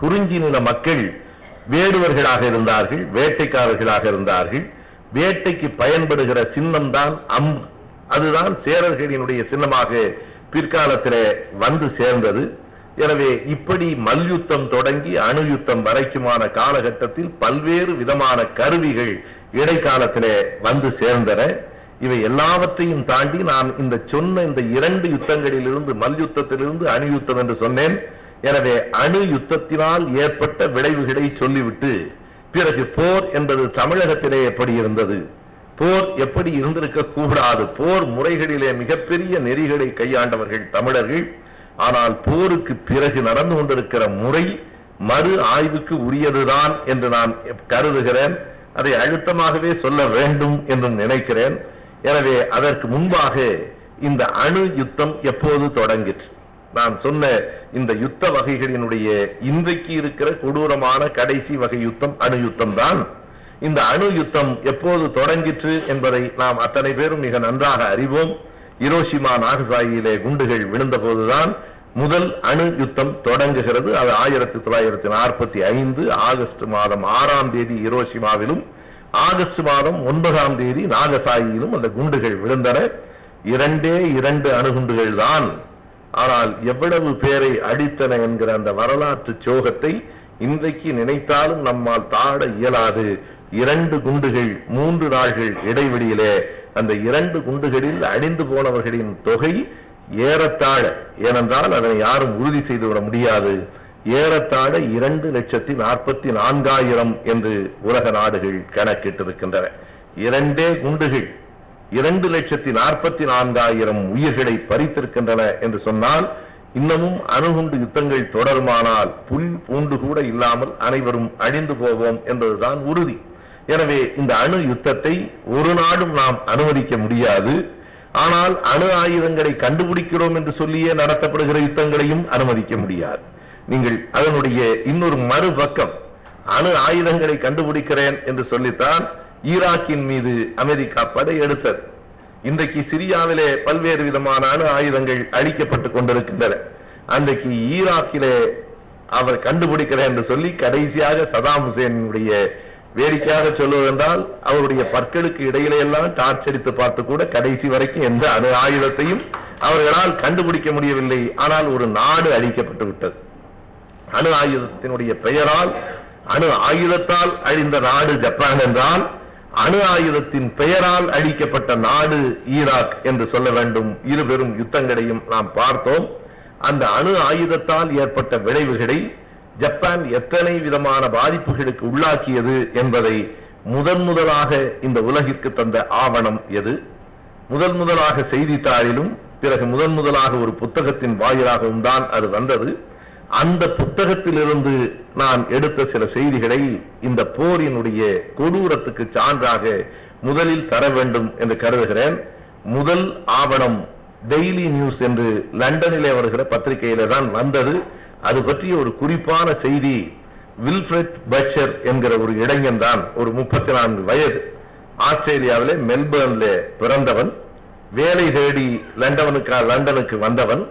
குறிஞ்சி நில மக்கள் வேடுவர்களாக இருந்தார்கள் வேட்டைக்காரர்களாக இருந்தார்கள். வேட்டைக்கு பயன்படுகிற சின்னம் தான் அம்பு. அதுதான் சேரர்களினுடைய சின்னமாக பிற்காலத்திலே வந்து சேர்ந்தது. எனவே இப்படி மல்யுத்தம் தொடங்கி அணு யுத்தம் வரைக்குமான காலகட்டத்தில் பல்வேறு விதமான கருவிகள் இடைக்காலத்திலே வந்து சேர்ந்தன. இவை எல்லாவற்றையும் தாண்டி நான் இந்த சொன்ன இந்த இரண்டு யுத்தங்களிலிருந்து மல்யுத்தத்திலிருந்து அணு யுத்தம் என்று சொன்னேன். எனவே அணு யுத்தத்தினால் ஏற்பட்ட விளைவுகளை சொல்லிவிட்டு பிறகு போர் என்பது தமிழகத்திலே எப்படி இருந்தது? போர் எப்படி இருந்திருக்க கூடாது போர் முறைகளிலே மிகப்பெரிய நெறிகளை கையாண்டவர்கள் தமிழர்கள். ஆனால் போருக்கு பிறகு நடந்து கொண்டிருக்கிற முறை மறு ஆய்வுக்கு உரியதுதான் என்று நான் கருதுகிறேன். அதை அழுத்தமாகவே சொல்ல வேண்டும் என்று நினைக்கிறேன். எனவே அதற்கு முன்பாக இந்த அணு யுத்தம் எப்போது தொடங்கிற்று? நான் சொன்ன இந்த யுத்த வகைகளினுடைய இன்றைக்கு இருக்கிற கொடூரமான கடைசி வகை யுத்தம் அணு யுத்தம் தான். இந்த அணு யுத்தம் எப்போது தொடங்கிற்று என்பதை நாம் அத்தனை பேரும் மிக நன்றாக அறிவோம். இரோஷிமா நாகசாயியிலே குண்டுகள் விழுந்த போதுதான் முதல் அணு யுத்தம் தொடங்குகிறது. அது ஆயிரத்தி தொள்ளாயிரத்தி நாற்பத்தி ஐந்து ஆகஸ்ட் மாதம் ஆறாம் தேதி இரோசிமாவிலும் ஆகஸ்ட் மாதம் ஒன்பதாம் தேதி நாகசாயியிலும் அந்த குண்டுகள் விழுந்தன. இரண்டே இரண்டு அணுகுண்டுகள் தான். ஆனால் எவ்வளவு பேரை அடித்தன என்கிற அந்த வரலாற்று சோகத்தை இன்றைக்கு நினைத்தாலும் நம்மால் தாட இயலாது. இரண்டு குண்டுகள் மூன்று நாள்கள் இடைவெளியிலே அந்த இரண்டு குண்டுகளில் அழிந்து போனவர்களின் தொகை ஏறத்தாழ ஏனென்றால் அதனை யாரும் உறுதி செய்து விட முடியாது. ஏறத்தாழ இரண்டு லட்சத்தி நாற்பத்தி நான்காயிரம் என்று உலக நாடுகள் கணக்கிட்டிருக்கின்றன. இரண்டே குண்டுகள் இரண்டு லட்சத்தி நாற்பத்தி நான்காயிரம் உயிர்களை பறித்திருக்கின்றன என்று சொன்னால் இன்னமும் அணுகுண்டு யுத்தங்கள் தொடருமானால் புல் பூண்டு கூட இல்லாமல் அனைவரும் அழிந்து போவோம் என்பதுதான் உறுதி. எனவே இந்த அணு யுத்தத்தை ஒரு நாடும் நாம் அனுமதிக்க முடியாது. ஆனால் அணு ஆயுதங்களை கண்டுபிடிக்கிறோம் என்று சொல்லியே நடத்தப்படுகிற யுத்தங்களையும் அனுமதிக்க முடியாது. நீங்கள் அதனுடைய இன்னொரு மறுபக்கம் அணு ஆயுதங்களை கண்டுபிடிக்கிறேன் என்று சொல்லித்தான் ஈராக்கின் மீது அமெரிக்கா படை எடுத்தது. இன்றைக்கு சிரியாவிலே பல்வேறு விதமான அணு ஆயுதங்கள் அழிக்கப்பட்டுக் கொண்டிருக்கின்றன. அன்றைக்கு ஈராக்கிலே அவர் கண்டுபிடிக்கிறேன் என்று சொல்லி கடைசியாக சதாம் ஹுசேனுடைய வேடிக்கையாக சொல்லுவதென்றால் அவருடைய பற்களுக்கு இடையில எல்லாம் டார்ச் அடித்து பார்த்து கூட கடைசி வரைக்கும் எந்த அணு ஆயுதத்தையும் அவர்களால் கண்டுபிடிக்க முடியவில்லை. ஆனால் ஒரு நாடு அழிக்கப்பட்டு விட்டது. அணு ஆயுதத்தினுடைய பெயரால் அணு ஆயுதத்தால் அழிந்த நாடு ஜப்பான் என்றால் அணு ஆயுதத்தின் பெயரால் அழிக்கப்பட்ட நாடு ஈராக் என்று சொல்ல வேண்டும். இரு பெரும் யுத்தங்களையும் நாம் பார்த்தோம். அந்த அணு ஆயுதத்தால் ஏற்பட்ட விளைவுகளை ஜப்பான் எத்தனை விதமான பாதிப்புகளுக்கு உள்ளாக்கியது என்பதை முதன் முதலாக இந்த உலகிற்கு தந்த ஆவணம் எது? முதன் முதலாக செய்தித்தாளிலும் பிறகு முதன் முதலாக ஒரு புத்தகத்தின் வாயிலாகவும் தான் அது வந்தது. அந்த புத்தகத்திலிருந்து நான் எடுத்த சில செய்திகளை இந்த போரினுடைய கொடூரத்துக்கு சான்றாக முதலில் தர வேண்டும் என்று கருதுகிறேன். முதல் ஆவணம் டெய்லி நியூஸ் என்று லண்டனிலே வருகிற பத்திரிகையில தான் வந்தது. அது பற்றிய ஒரு குறிப்பான செய்தி வில்ஃபிரட் பச்சர் என்கிற ஒரு இளைஞன் தான் ஒரு முப்பத்தி நான்கு வயது. ஆஸ்திரேலியாவிலே மெல்பர்ன்ல பிறந்தவன். வேலை தேடி லண்டனுக்கா லண்டனுக்கு வந்தவன்.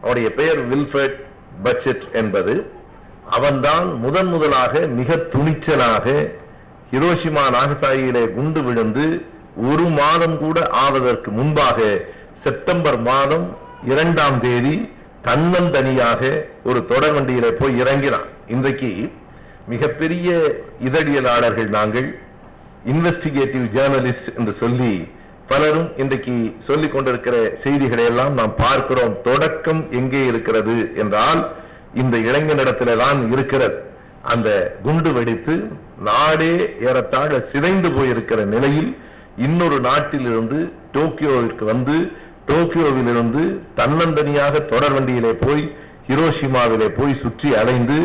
அவனுடைய பெயர் வில்ஃபர்ட் பட்ஜெட் என்பது. அவன்தான் முதன் முதலாக மிக துணிச்சலாக ஹிரோஷிமா நாகசாயியிலே குண்டு விழுந்து ஒரு மாதம் கூட ஆவதற்கு முன்பாக செப்டம்பர் மாதம் இரண்டாம் தேதி தன்னந்தனியாக ஒரு தொடர் வண்டியில போய் இறங்கினான். இன்றைக்கு மிகப்பெரிய இதழியலாளர்கள் நாங்கள் இன்வெஸ்டிகேட்டிவ் ஜேர்னலிஸ்ட் என்று சொல்லி பலரும் இன்றைக்கு சொல்லிக் கொண்டிருக்கிற செய்திகளை எல்லாம் நாம் பார்க்கிறோம். தொடக்கம் எங்கே இருக்கிறது என்றால் இந்த இளைஞனிடத்திலே தான் இருக்கிறது. அந்த குண்டு வெடித்து நாடே ஏறத்தாழ சிதைந்து போயிருக்கிற நிலையில் இன்னொரு நாட்டிலிருந்து டோக்கியோவிற்கு வந்து டோக்கியோவிலிருந்து தன்னந்தனியாக தொடர் வண்டியிலே போய் ஹிரோஷிமாவிலே போய் சுற்றி அலைந்து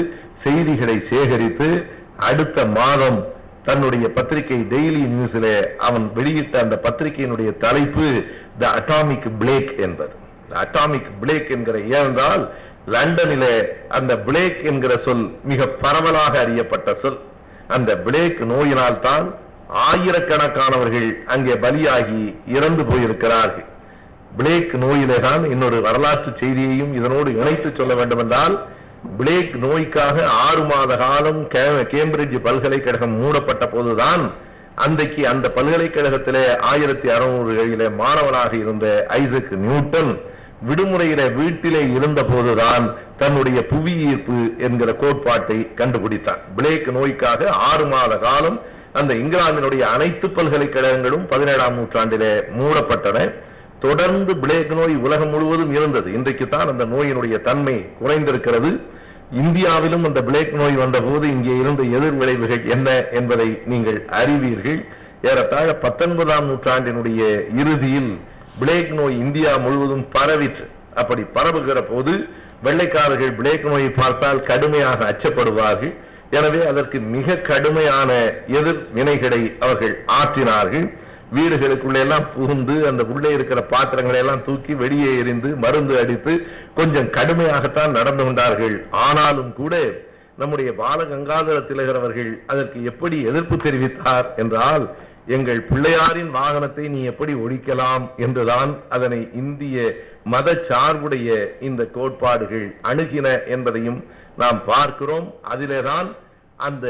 செய்திகளை சேகரித்து அடுத்த மாதம் தன்னுடைய பத்திரிகை டெய்லி நியூஸிலே அவன் வெளியிட்ட அந்த பத்திரிகையினுடைய தலைப்பு த அட்டாமிக் பிளேக் என்பது. அட்டாமிக் பிளேக் என்கிற ஏனென்றால் லண்டனிலே அந்த பிளேக் என்கிற சொல் மிக பரவலாக அறியப்பட்ட சொல். அந்த பிளேக் நோயினால் தான் ஆயிரக்கணக்கானவர்கள் அங்கே பலியாகி இறந்து போயிருக்கிறார்கள். பிளேக் நோயிலே தான் இன்னொரு வரலாற்று செய்தியையும் இதனோடு இணைத்து சொல்ல வேண்டும் என்றால் பிளேக் நோய்க்காக ஆறு மாத காலம் கே- கேம்பிரிட்ஜ் பல்கலைக்கழகம் மூடப்பட்ட போதுதான் அன்றைக்கு அந்த பல்கலைக்கழகத்திலே ஆயிரத்தி அறுநூறுகளிலே மாணவனாக இருந்த ஐசக் நியூட்டன் விடுமுறையில வீட்டிலே இருந்த போதுதான் தன்னுடைய புவி ஈர்ப்பு என்கிற கோட்பாட்டை கண்டுபிடித்தார் பிளேக் நோய்க்காக ஆறு மாத காலம் அந்த இங்கிலாந்தினுடைய அனைத்து பல்கலைக்கழகங்களும் பதினேழாம் நூற்றாண்டிலே மூடப்பட்டன. தொடர்ந்து பிளேக் நோய் உலகம் முழுவதும் இருந்தது. இன்றைக்கு தான் அந்த நோயினுடைய தன்மை குறைந்திருக்கிறது. இந்தியாவிலும் அந்த பிளேக் நோய் வந்தபோது இங்கே இருந்த எதிர் விளைவுகள் என்ன என்பதை நீங்கள் அறிவீர்கள். ஏறத்தாழ பத்தொன்பதாம் நூற்றாண்டினுடைய இறுதியில் பிளேக் நோய் இந்தியா முழுவதும் பரவிற்று. அப்படி பரவுகிற போது வெள்ளைக்காரர்கள் பிளேக் நோயை பார்த்தால் கடுமையாக அச்சப்படுவார்கள். எனவே அதற்கு மிக கடுமையான எதிர் வினைகளை அவர்கள் ஆற்றினார்கள். வீடுகளுக்குள்ளே எல்லாம் புகுந்து அந்த உள்ளே இருக்கிற பாத்திரங்களை எல்லாம் தூக்கி வெளியே எறிந்து மருந்து அடித்து கொஞ்சம் கடுமையாகத்தான் நடந்து கொண்டார்கள். ஆனாலும் கூட நம்முடைய பாலகங்காதர திலகர் அவர்கள் அதற்கு எப்படி எதிர்ப்பு தெரிவித்தார் என்றால் எங்கள் பிள்ளையாரின் வாகனத்தை நீ எப்படி ஒழிக்கலாம் என்றுதான் அதனை இந்திய மத சார்புடைய இந்த கோட்பாடுகள் அணுகின என்பதையும் நாம் பார்க்கிறோம். அதிலேதான் அந்த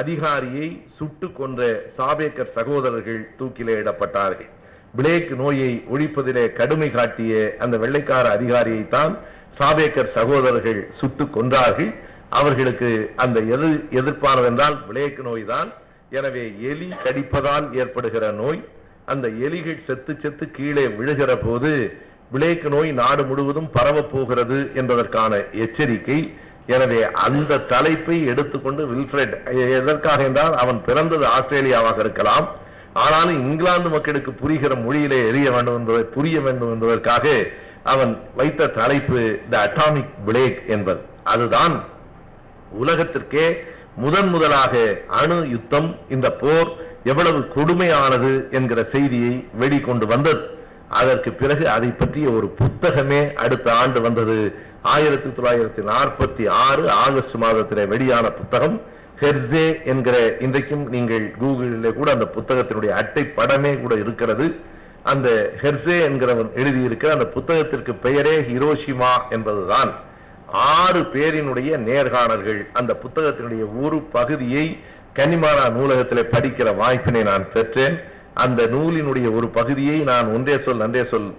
அதிகாரியை சுட்டு கொன்ற சாபேக்கர் சகோதரர்கள் தூக்கிலே இடப்பட்டார்கள். பிளேக் நோயை ஒழிப்பதிலே கடுமை காட்டிய அந்த வெள்ளைக்கார அதிகாரியை தான் சாபேக்கர் சகோதரர்கள் சுட்டு கொன்றார்கள். அவர்களுக்கு அந்த எதிர் எதிர்ப்பானது என்றால் பிளேக் நோய் தான் எனவே எலி கடிப்பதால் ஏற்படுகிற நோய். அந்த எலிகள் செத்து செத்து கீழே விழுகிற போது பிளேக் நோய் நாடு முழுவதும் பரவப் போகிறது என்பதற்கான எச்சரிக்கை. எனவே அந்த தலைப்பை எடுத்துக்கொண்டு வில்ஃபிரட் எதற்காக என்றால் அவன் பிறந்தது ஆஸ்திரேலியாவாக இருக்கலாம். ஆனாலும் இங்கிலாந்து மக்களுக்கு புரிகிற மொழியிலே எரிய வேண்டும் என்பதை புரிய வேண்டும் என்பதற்காக அவன் வைத்த தலைப்பு த அட்டாமிக் பிளேக் என்பது. அதுதான் உலகத்திற்கே முதன் முதலாக அணு யுத்தம் இந்த போர் எவ்வளவு கொடுமையானது என்கிற செய்தியை வெளிக்கொண்டு வந்தது. அதற்கு பிறகு அதை பற்றிய ஒரு புத்தகமே அடுத்த ஆண்டு வந்தது. ஆயிரத்தி தொள்ளாயிரத்தி நாற்பத்தி ஆறு ஆகஸ்ட் மாதத்திலே வெளியான புத்தகம். ஹெர்சே என்கிற இன்றைக்கும் நீங்கள் கூகுளிலே கூட அந்த புத்தகத்தினுடைய அட்டை படமே கூட இருக்கிறது. அந்த ஹெர்சே என்கிறவன் எழுதியிருக்கிற அந்த புத்தகத்திற்கு பெயரே ஹிரோஷிமா என்பதுதான். ஆறு பேரினுடைய நேர்காணல்கள். அந்த புத்தகத்தினுடைய ஒரு பகுதியை கனிமானா நூலகத்திலே படிக்கிற வாய்ப்பினை நான் பெற்றேன். அந்த நூலினுடைய ஒரு பகுதியை நான் ஒன்றே சொல் நன்றே சொல்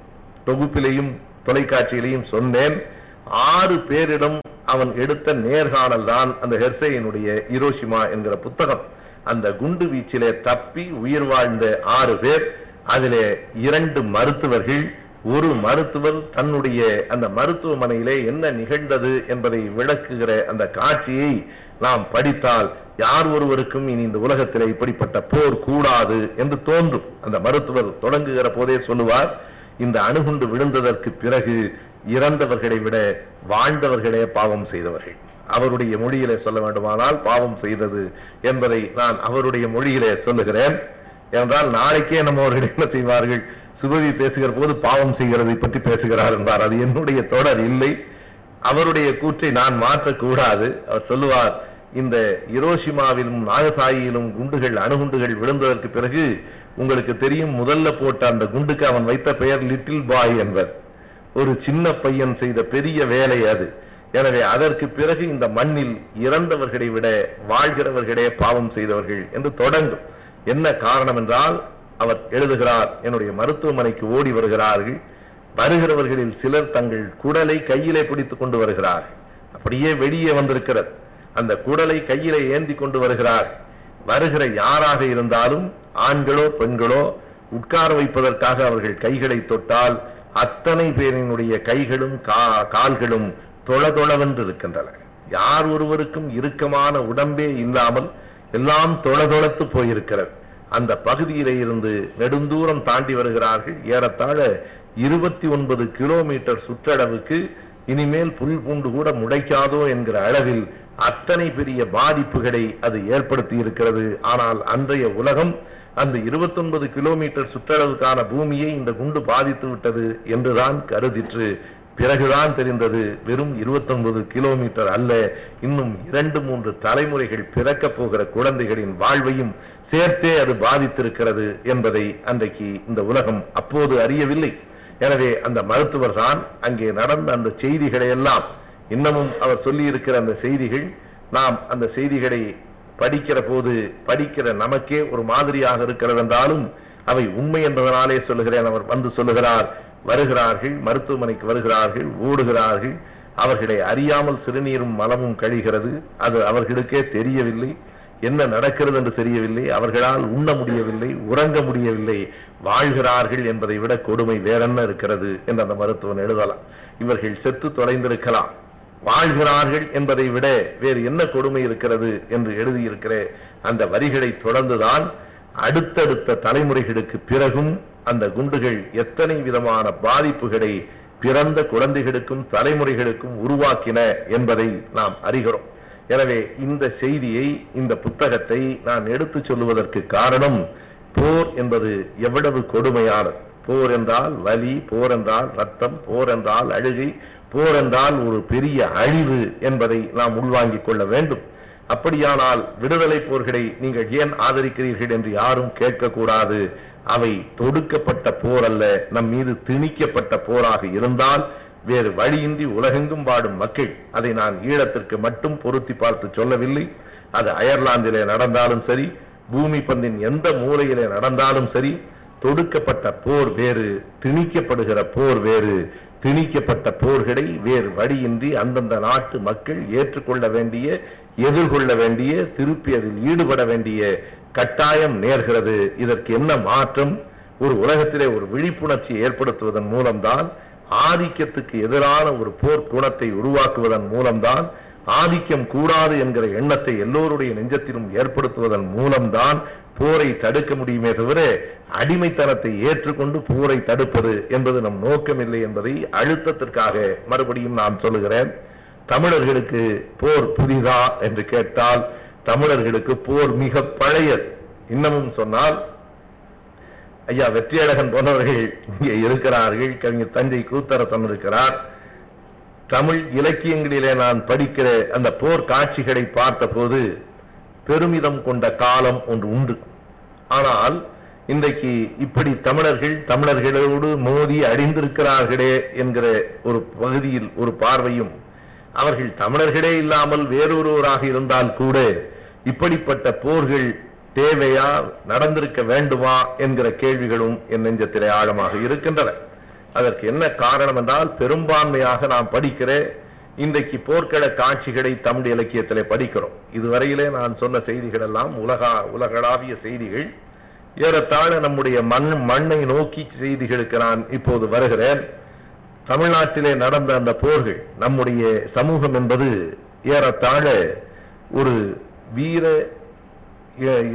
தொகுப்பிலையும் தொலைக்காட்சியிலையும் சொன்னேன். ஆறு பேரிடம் அவன் எடுத்த நேர்காணல் தான் அந்த ஹெர்சையினுடைய இரோஷிமா என்கிற புத்தகம். அந்த குண்டு வீச்சிலே தப்பி உயிர் வாழ்ந்த ஆறு பேர் அதிலே இரண்டு மருத்துவர்கள் ஒரு மருத்துவர் தன்னுடைய அந்த மருத்துவமனையிலே என்ன நிகழ்ந்தது என்பதை விளக்குகிற அந்த காட்சியை நாம் படித்தால் யார் ஒருவருக்கும் இனி இந்த உலகத்திலே இப்படிப்பட்ட போர் கூடாது என்று தோன்றும். அந்த மருத்துவர் தொடங்குகிற போதே சொல்லுவார் இந்த அணுகுண்டு விழுந்ததற்கு பிறகு இறந்தவர்களை விட வாழ்ந்தவர்களே பாவம் செய்தவர்கள். அவருடைய மொழியிலே சொல்ல வேண்டுமானால் பாவம் செய்தது என்பதை நான் அவருடைய மொழியிலே சொல்லுகிறேன். என்றால் நாளைக்கே நம்ம அவர்கள் என்ன செய்வார்கள்? சுபவி பேசுகிற போது பாவம் செய்கிறதை பற்றி பேசுகிறார் என்றார் அது என்னுடைய தொடர் இல்லை. அவருடைய கூற்றை நான் மாற்றக்கூடாது. அவர் சொல்லுவார் இந்த இரோஷிமாவிலும் நாகசாயியிலும் குண்டுகள் அணுகுண்டுகள் விழுந்ததற்கு பிறகு உங்களுக்கு தெரியும் முதல்ல போட்ட அந்த குண்டுக்கு அவன் வைத்த பெயர் லிட்டில் பாய் என்பர். ஒரு சின்ன பையன் செய்த பெரிய வேலை அது. எனவே அதற்கு பிறகு இந்த மண்ணில் இறந்தவர்களை விட வாழ்கிறவர்களே பாவம் செய்தவர்கள் என்று தொடங்கும். என்ன காரணம் என்றால் அவர் எழுதுகிறார் என்னுடைய மருத்துவமனைக்கு ஓடி வருகிறார்கள். வருகிறவர்களில் சிலர் தங்கள் குடலை கையிலே பிடித்துக் கொண்டு வருகிறார்கள் அப்படியே வெளியே வந்திருக்கிறது. அந்த குடலை கையிலே ஏந்தி கொண்டு வருகிறார். வருகிற யாராக இருந்தாலும் ஆண்களோ பெண்களோ உட்கார வைப்பதற்காக அவர்கள் கைகளை தொட்டால் அத்தனை பேரினுடைய கைகளும் கா- கால்களும் தொளதொளவென்று இருக்கின்றன யார் ஒருவருக்கும் இறுக்கமான உடம்பே இல்லாமல் எல்லாம் தொளதொளத்து போயிருக்கிறது. அந்த பகுதியிலே இருந்து நெடுந்தூரம் தாண்டி வருகிறார்கள். ஏறத்தாழ இருபத்தி ஒன்பது கிலோமீட்டர் சுற்றளவுக்கு இனிமேல் புல் பூண்டு கூட முளைக்காதோ என்கிற அளவில் அத்தனை பெரிய பாதிப்புகளை அது ஏற்படுத்தி இருக்கிறது ஆனால் அன்றைய உலகம் அந்த 29 கிலோமீட்டர் சுற்றளவுக்கான பூமியை இந்த குண்டு பாதித்து விட்டது என்றுதான் கருதிற்று. பிறகுதான் தெரிந்தது வெறும் 29 கிலோமீட்டர் அல்ல இன்னும் இரண்டு மூன்று தலைமுறைகள் பிறக்கப் போகிற குழந்தைகளின் வாழ்வையும் சேர்த்தே அது பாதித்திருக்கிறது என்பதை அன்றைக்கு இந்த உலகம் அப்போது அறியவில்லை. எனவே அந்த மருத்துவர் தான் அங்கே நடந்த அந்த செய்திகளை எல்லாம் இன்னமும் அவர் சொல்லியிருக்கிற அந்த செய்திகள் நாம் அந்த செய்திகளை படிக்கிற போது படிக்கிற நமக்கே ஒரு மாதிரியாக இருக்கிறது என்றாலும் அவை உண்மை என்பதனாலே சொல்லுகிறேன். அவர் வந்து சொல்லுகிறார் வருகிறார்கள் மருத்துவமனைக்கு வருகிறார்கள் ஓடுகிறார்கள். அவர்களை அறியாமல் சிறுநீரும் மலமும் கழிகிறது. அது அவர்களுக்கே தெரியவில்லை. என்ன நடக்கிறது என்று தெரியவில்லை. அவர்களால் உண்ண முடியவில்லை உறங்க முடியவில்லை. வாழ்கிறார்கள் என்பதை விட கொடுமை வேறென்ன இருக்கிறது? என்று அந்த மருத்துவன் எழுதலாம். இவர்கள் செத்து தொலைந்திருக்கலாம். வாழ்கிறார்கள் என்பதை விட வேறு என்ன கொடுமை இருக்கிறது என்று எழுதியிருக்கிற அந்த வரிகளை தொடர்ந்துதான் அடுத்தடுத்த தலைமுறைகளுக்கு பிறகும் அந்த குண்டுகள் எத்தனை விதமான பாதிப்புகளை பிறந்த குழந்தைகளுக்கும் தலைமுறைகளுக்கும் உருவாக்கின என்பதை நாம் அறிகிறோம். எனவே இந்த செய்தியை இந்த புத்தகத்தை நான் எடுத்து சொல்லுவதற்கு காரணம் போர் என்பது எவ்வளவு கொடுமையானது. போர் என்றால் வலி போர் என்றால் ரத்தம் போர் என்றால் அழுகை போர் என்றால் ஒரு பெரிய அழிவு என்பதை நாம் உள்வாங்கிக் கொள்ள வேண்டும். அப்படியானால் விடுதலை போர்களை நீங்கள் ஏன் ஆதரிக்கிறீர்கள் என்று யாரும் கேட்கக்கூடாது. அவை தொடுக்கப்பட்ட போர் அல்ல நம் மீது திணிக்கப்பட்ட போராக இருந்தால் வேறு வழியின்றி உலகெங்கும் வாடும் மக்கள். அதை நான் ஈழத்திற்கு மட்டும் பொருத்தி பார்த்து சொல்லவில்லை. அது அயர்லாந்திலே நடந்தாலும் சரி பூமி பந்தின் எந்த மூலையிலே நடந்தாலும் சரி தொடுக்கப்பட்ட போர் வேறு திணிக்கப்படுகிற போர் வேறு. திணிக்கப்பட்ட போர்களை வேறு வழியின்றி அந்தந்த நாட்டு மக்கள் ஏற்றுக்கொள்ள வேண்டிய எதிர்கொள்ள வேண்டிய திருப்பி அதில் ஈடுபட வேண்டிய கட்டாயம் நேர்கிறது. இதற்கு என்ன மாற்றம்? ஒரு உலகத்திலே ஒரு விழிப்புணர்ச்சி ஏற்படுத்துவதன் மூலம்தான் ஆதிக்கத்துக்கு எதிரான ஒரு போர் குணத்தை உருவாக்குவதன் மூலம்தான் ஆதிக்கம் கூடாது என்கிற எண்ணத்தை எல்லோருடைய நெஞ்சத்திலும் ஏற்படுத்துவதன் மூலம்தான் போரை தடுக்க முடியுமே தவிர அடிமைத்தனத்தை ஏற்றுக்கொண்டு போரை தடுப்பது என்பது நம் நோக்கமில்லை என்பதை அழுத்தத்திற்காக மறுபடியும் நான் சொல்லுகிறேன். தமிழர்களுக்கு போர் புதிதா என்று கேட்டால் தமிழர்களுக்கு போர் மிக பழையது. இன்னமும் சொன்னால் ஐயா வெற்றியழகன் போன்றவர்கள் இங்கே இருக்கிறார்கள் கவிஞர் தஞ்சை கூத்தரசன் இருக்கிறார். தமிழ் இலக்கியங்களிலே நான் படிக்கிற அந்த போர் காட்சிகளை பார்த்தபோது பெருமிதம் கொண்ட காலம் ஒன்று உண்டு. ஆனால் இன்றைக்கு இப்படி தமிழர்கள் தமிழர்களோடு மோதி அறிந்திருக்கிறார்களே என்கிற ஒரு பகுதியில் ஒரு பார்வையும் அவர்கள் தமிழர்களே இல்லாமல் வேறொருவராக இருந்தால் கூட இப்படிப்பட்ட போர்கள் தேவையா நடந்திருக்க வேண்டுமா என்கிற கேள்விகளும் என் நெஞ்சத்திலே ஆழமாக இருக்கின்றன. அதற்கு என்ன காரணம் என்றால் பெரும்பான்மையாக நாம் படிக்கிற இன்றைக்கு போர்க்கள காட்சிகளை தமிழ் இலக்கியத்திலே படிக்கிறோம். இதுவரையிலே நான் சொன்ன செய்திகள் எல்லாம் உலகா உலகளாவிய செய்திகள். ஏறத்தாழ நம்முடைய மண் மண்ணை நோக்கி செய்திகளுக்கு நான் இப்போது வருகிறேன். தமிழ்நாட்டிலே நடந்த அந்த போர்கள் நம்முடைய சமூகம் என்பது ஏறத்தாழ ஒரு வீர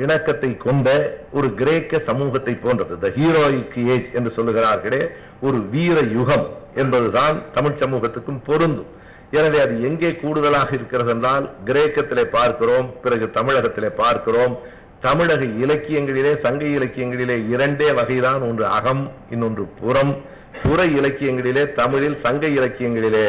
இணக்கத்தை கொண்ட ஒரு கிரேக்க சமூகத்தை போன்றது. த ஹீரோயிக் ஏஜ் என்று சொல்லுகிறார்களே ஒரு வீர யுகம் என்பதுதான் தமிழ் சமூகத்துக்கும் பொருந்தும் எனவே அது எங்கே கூடுதலாக இருக்கிறது என்றால் கிரேக்கத்திலே பார்க்கிறோம் பிறகு தமிழகத்திலே பார்க்கிறோம். தமிழக இலக்கியங்களிலே சங்க இலக்கியங்களிலே இரண்டே வகைதான். ஒன்று அகம் இன்னொன்று புறம். புற இலக்கியங்களிலே தமிழில் சங்க இலக்கியங்களிலே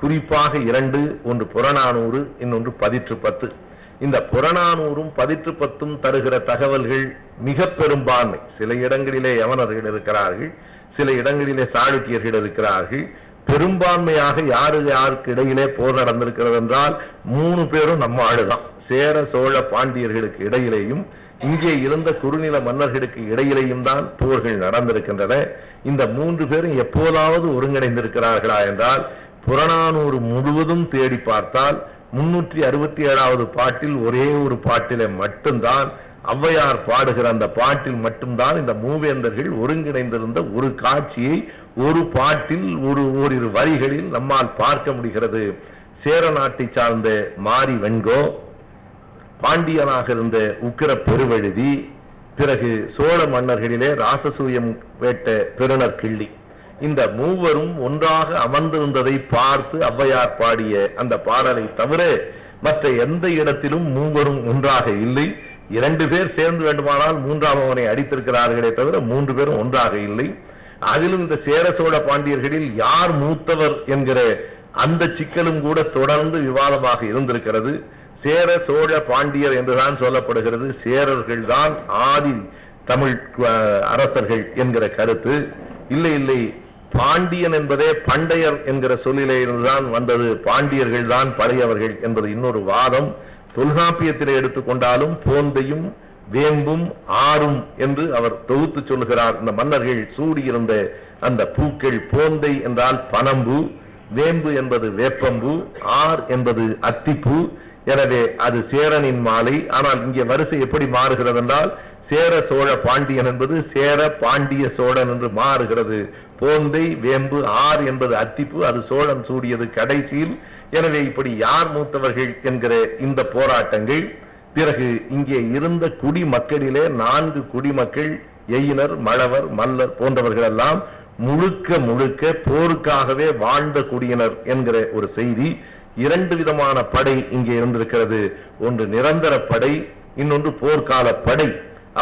குறிப்பாக இரண்டு ஒன்று புறநானூறு இன்னொன்று பதிற்று பத்து இந்த புறநானூறும் பதிற்று பத்தும் தருகிற தகவல்கள் மிக பெரும்பான்மை. சில இடங்களிலே யவனர்கள் இருக்கிறார்கள் சில இடங்களிலே சாளுக்கியர்கள் இருக்கிறார்கள். பெரும்பான்மையாக யாரு யாருக்கு இடையிலே போர் நடந்திருக்கிறது என்றால் மூணு பேரும் நம்ம ஆளுதான். சேர சோழ பாண்டியர்களுக்கு இடையிலேயும் இங்கே இருந்த குறுநில மன்னர்களுக்கு இடையிலேயும் தான் போர்கள் நடந்திருக்கின்றன. இந்த மூன்று பேரும் எப்போதாவது ஒருங்கிணைந்திருக்கிறார்களா என்றால் புறநானூறு முழுவதும் தேடி பார்த்தால் முன்னூற்றி அறுபத்தி ஏழாவது பாட்டில் ஒரே ஒரு பாட்டிலே மட்டும்தான் ஔவையார் பாடுகிற அந்த பாட்டில் மட்டும்தான் இந்த மூவேந்தர்கள் ஒருங்கிணைந்திருந்த ஒரு காட்சியை ஒரு பாட்டில் ஒரு ஓரிரு வரிகளில் நம்மால் பார்க்க முடிகிறது. சேர நாட்டை சார்ந்த மாரி வெண்கோ பாண்டியனாக இருந்த உக்கிர பெருவழுதி பிறகு சோழ மன்னர்களிலே ராசசூயம் வேட்ட பெருணர் கிள்ளி. இந்த மூவரும் ஒன்றாக அமர்ந்திருந்ததை பார்த்து ஔவையார் பாடிய அந்த பாடலை தவிர மற்ற எந்த இடத்திலும் மூவரும் ஒன்றாக இல்லை. இரண்டு பேர் சேர்ந்து வேண்டுமானால் மூன்றாம் அவனை அடித்திருக்கிறார்களே தவிர மூன்று பேரும் ஒன்றாக இல்லை. அதிலும் இந்த சேர சோழ பாண்டியர்களில் யார் மூத்தவர் என்கிற அந்த சிக்கலும் கூட தொடர்ந்து விவாதமாக இருந்திருக்கிறது. சேர சோழ பாண்டியர் என்றுதான் சொல்லப்படுகிறது. சேரர்கள் தான் ஆதி தமிழ் அரசர்கள் என்கிற கருத்து. இல்லை இல்லை பாண்டியன் என்பதே பண்டையர் என்கிற சொல்லிலே இருந்துதான் வந்தது. பாண்டியர்கள் தான் பழையவர்கள் என்பது இன்னொரு வாதம். தொல்காப்பியத்திலே எடுத்துக்கொண்டாலும் போந்தையும் வேம்பும் ஆறும் என்று அவர் தொகுத்து சொல்லுகிறார் இந்த மன்னர்கள் சூடியிருந்த அந்த பூக்கள் போந்தை என்றால் பனம்பு வேம்பு என்பது வேப்பம்பு ஆர் என்பது அத்திப்பூ எனவே அது சேரனின் மாலை. ஆனால் இங்கே வரிசை எப்படி மாறுகிறது என்றால் சேர சோழ பாண்டியன் என்பது சேர பாண்டிய சோழன் என்று மாறுகிறது. போந்தை வேம்பு ஆர் என்பது அத்திப்பு அது சோழன் சூடியது கடைசியில். எனவே இப்படி யார் மூத்தவர்கள் என்கிற இந்த போராட்டங்கள். பிறகு இங்கே இருந்த குடிமக்களிலே நான்கு குடிமக்கள் எயினர் மழவர் மல்லர் போன்றவர்கள் எல்லாம் முழுக்க முழுக்க போருக்காகவே வாழ்ந்த குடியினர் என்கிற ஒரு செய்தி. இரண்டு விதமான படை இங்கே இருந்திருக்கிறது. ஒன்று நிரந்தர படை இன்னொன்று போர்க்கால படை.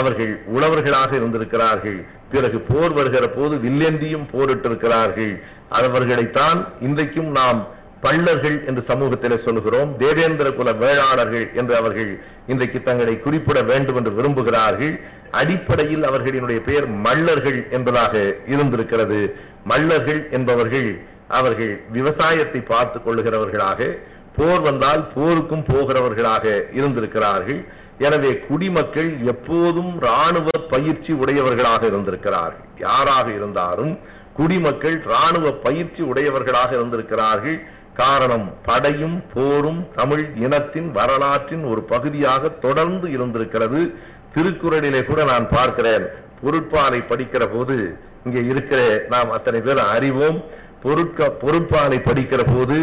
அவர்கள் உழவர்களாக இருந்திருக்கிறார்கள். பிறகு போர் வருகிற போது வில்லேந்தியும் போரிட்டிருக்கிறார்கள். அவர்களைத்தான் இன்றைக்கும் நாம் பள்ளர்கள் என்று சமூகத்திலே சொல்லுகிறோம். தேவேந்திர குல வேளாளர்கள் என்று அவர்கள் இன்றைக்கு தங்களை குறிப்பிட வேண்டும் என்று விரும்புகிறார்கள். அடிப்படையில் அவர்களினுடைய பெயர் மல்லர்கள் என்பதாக இருந்திருக்கிறது. மல்லர்கள் என்பவர்கள் அவர்கள் விவசாயத்தை பார்த்துக் கொள்ளுகிறவர்களாக போர் வந்தால் போருக்கும் போகிறவர்களாக இருந்திருக்கிறார்கள். எனவே குடிமக்கள் எப்போதும் ராணுவ பயிற்சி உடையவர்களாக இருந்திருக்கிறார்கள். யாராக இருந்தாலும் குடிமக்கள் இராணுவ பயிற்சி உடையவர்களாக இருந்திருக்கிறார்கள். காரணம் படையும் போரும் தமிழ் இனத்தின் வரலாற்றின் ஒரு பகுதியாக தொடர்ந்து இருந்திருக்கிறது. திருக்குறளிலே கூட நான் பார்க்கிறேன். பொருட்பாலை படிக்கிற போது இங்கே இருக்கிற நாம் அத்தனை பேர் அறிவோம். பொருட்க பொறுப்பானை படிக்கிற போது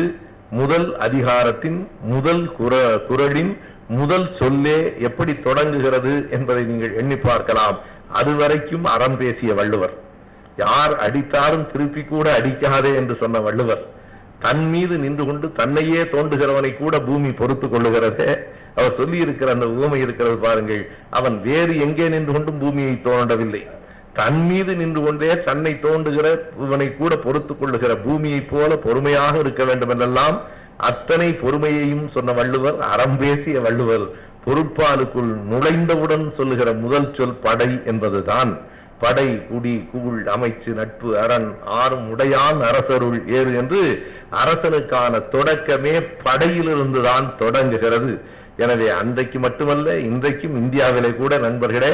முதல் அதிகாரத்தின் முதல் குர குரலின் முதல் சொல்லே எப்படி தொடங்குகிறது என்பதை நீங்கள் எண்ணி பார்க்கலாம். அதுவரைக்கும் அறம் பேசிய வள்ளுவர். யார் அடித்தாலும் திருப்பி கூட அடிக்காதே என்று சொன்ன வள்ளுவர். தன் மீது நின்று கொண்டு தன்னையே தோண்டுகிறவனை கூட பூமி பொறுத்து கொள்ளுகிறதே. அவர் சொல்லி இருக்கிற அந்த ஊமை இருக்கிறது பாருங்கள். அவன் வேறு எங்கே நின்று கொண்டும் பூமியை தோண்டவில்லை தன் மீது நின்று கொண்டே தன்னை தோண்டுகிற இவனை கூட பொறுத்துக் கொள்ளுகிற பூமியைப் போல பொறுமையாக இருக்க வேண்டும் என்றெல்லாம் அத்தனை பொறுமையையும் சொன்ன வள்ளுவர் அறம் பேசிய வள்ளுவர் பொறுப்பாலுக்குள் நுழைந்தவுடன் சொல்லுகிற முதல் சொல் படை என்பதுதான். படை குடி கூழ் அமைச்சு நட்பு அரண் ஆறும் உடையான் அரசருள் ஏறு என்று அரசனுக்கான தொடக்கமே படையிலிருந்துதான் தொடங்குகிறது. எனவே அன்றைக்கு மட்டுமல்ல இன்றைக்கும் இந்தியாவிலே கூட நண்பர்களே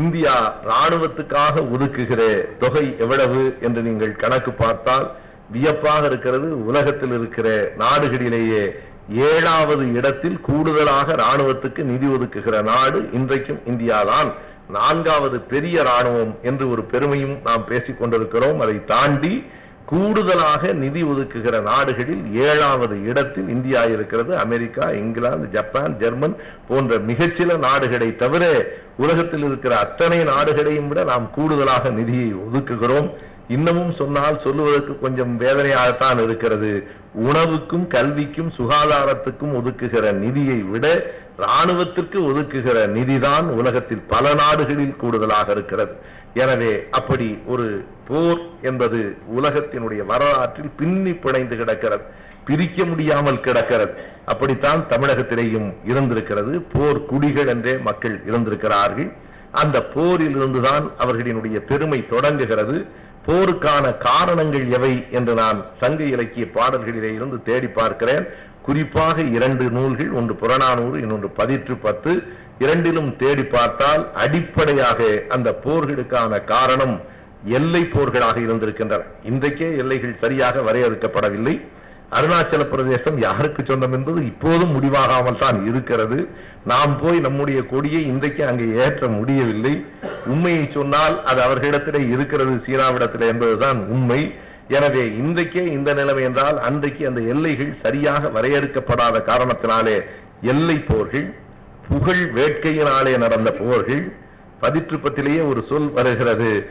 இந்தியா ராணுவத்துக்காக ஒதுக்குகிற தொகை எவ்வளவு என்று நீங்கள் கணக்கு பார்த்தால் வியப்பாக இருக்கிறது. உலகத்தில் இருக்கிற நாடுகளிலேயே ஏழாவது இடத்தில் கூடுதலாக ராணுவத்துக்கு நிதி ஒதுக்குகிற நாடு இன்றைக்கும் இந்தியாதான். நான்காவது பெரிய ராணுவம் என்று ஒரு பெருமையும் நாம் பேசிக் கொண்டிருக்கிறோம். அதை தாண்டி கூடுதலாக நிதி ஒதுக்குகிற நாடுகளில் ஏழாவது இடத்தில் இந்தியா இருக்கிறது அமெரிக்கா இங்கிலாந்து ஜப்பான் ஜெர்மன் போன்ற மிகச்சில நாடுகளை தவிர உலகத்தில் இருக்கிற அத்தனை நாடுகளையும் விட நாம் கூடுதலாக நிதியை ஒதுக்குகிறோம். இன்னமும் சொன்னால் சொல்லுவதற்கு கொஞ்சம் வேதனையாகத்தான் இருக்கிறது. உணவுக்கும் கல்விக்கும் சுகாதாரத்துக்கும் ஒதுக்குகிற நிதியை விட ராணுவத்திற்கு ஒதுக்குகிற நிதிதான் உலகத்தில் பல நாடுகளில் கூடுதலாக இருக்கிறது. எனவே அப்படி ஒரு போர் என்பது உலகத்தினுடைய வரலாற்றில் பின்னி பிணைந்து கிடக்கிறது. பிரிக்க முடியாமல் கிடக்கிறது. அப்படித்தான் தமிழகத்திலேயும் இருந்திருக்கிறது. போர் குடிகள் என்றே மக்கள் இருந்திருக்கிறார்கள். அந்த போரில் இருந்துதான் அவர்களினுடைய பெருமை தொடங்குகிறது. போருக்கான காரணங்கள் எவை என்று நான் சங்க இலக்கிய பாடல்களிலே இருந்து தேடி பார்க்கிறேன். குறிப்பாக இரண்டு நூல்கள் ஒன்று புறநானூறு இன்னொன்று பதிற்று பத்து. இரண்டிலும் தேடி பார்த்தால் அடிப்படையாக அந்த போர்களுக்கான காரணம் எல்லை போர்களாக இருந்திருக்கின்றன. இன்றைக்கே எல்லைகள் சரியாக வரையறுக்கப்படவில்லை. அருணாச்சல பிரதேசம் யாருக்கு சொந்தம் என்பது இப்போதும் முடிவாகாமல் தான் இருக்கிறது. நாம் போய் நம்முடைய கொடியை இன்றைக்கு அங்கே ஏற்ற முடியவில்லை. உண்மையை சொன்னால் அது அவர்களிடத்திலே இருக்கிறது சீனாவிடத்திலே என்பதுதான் உண்மை. எனவே இன்றைக்கே இந்த நிலைமை என்றால் அன்றைக்கு அந்த எல்லைகள் சரியாக வரையறுக்கப்படாத காரணத்தினாலே எல்லை போர்கள் புகழ் வேட்கையினாலே நடந்த போர்கள் பதிற்றுப்பத்திலேயே ஒரு சொல் வருகிறது.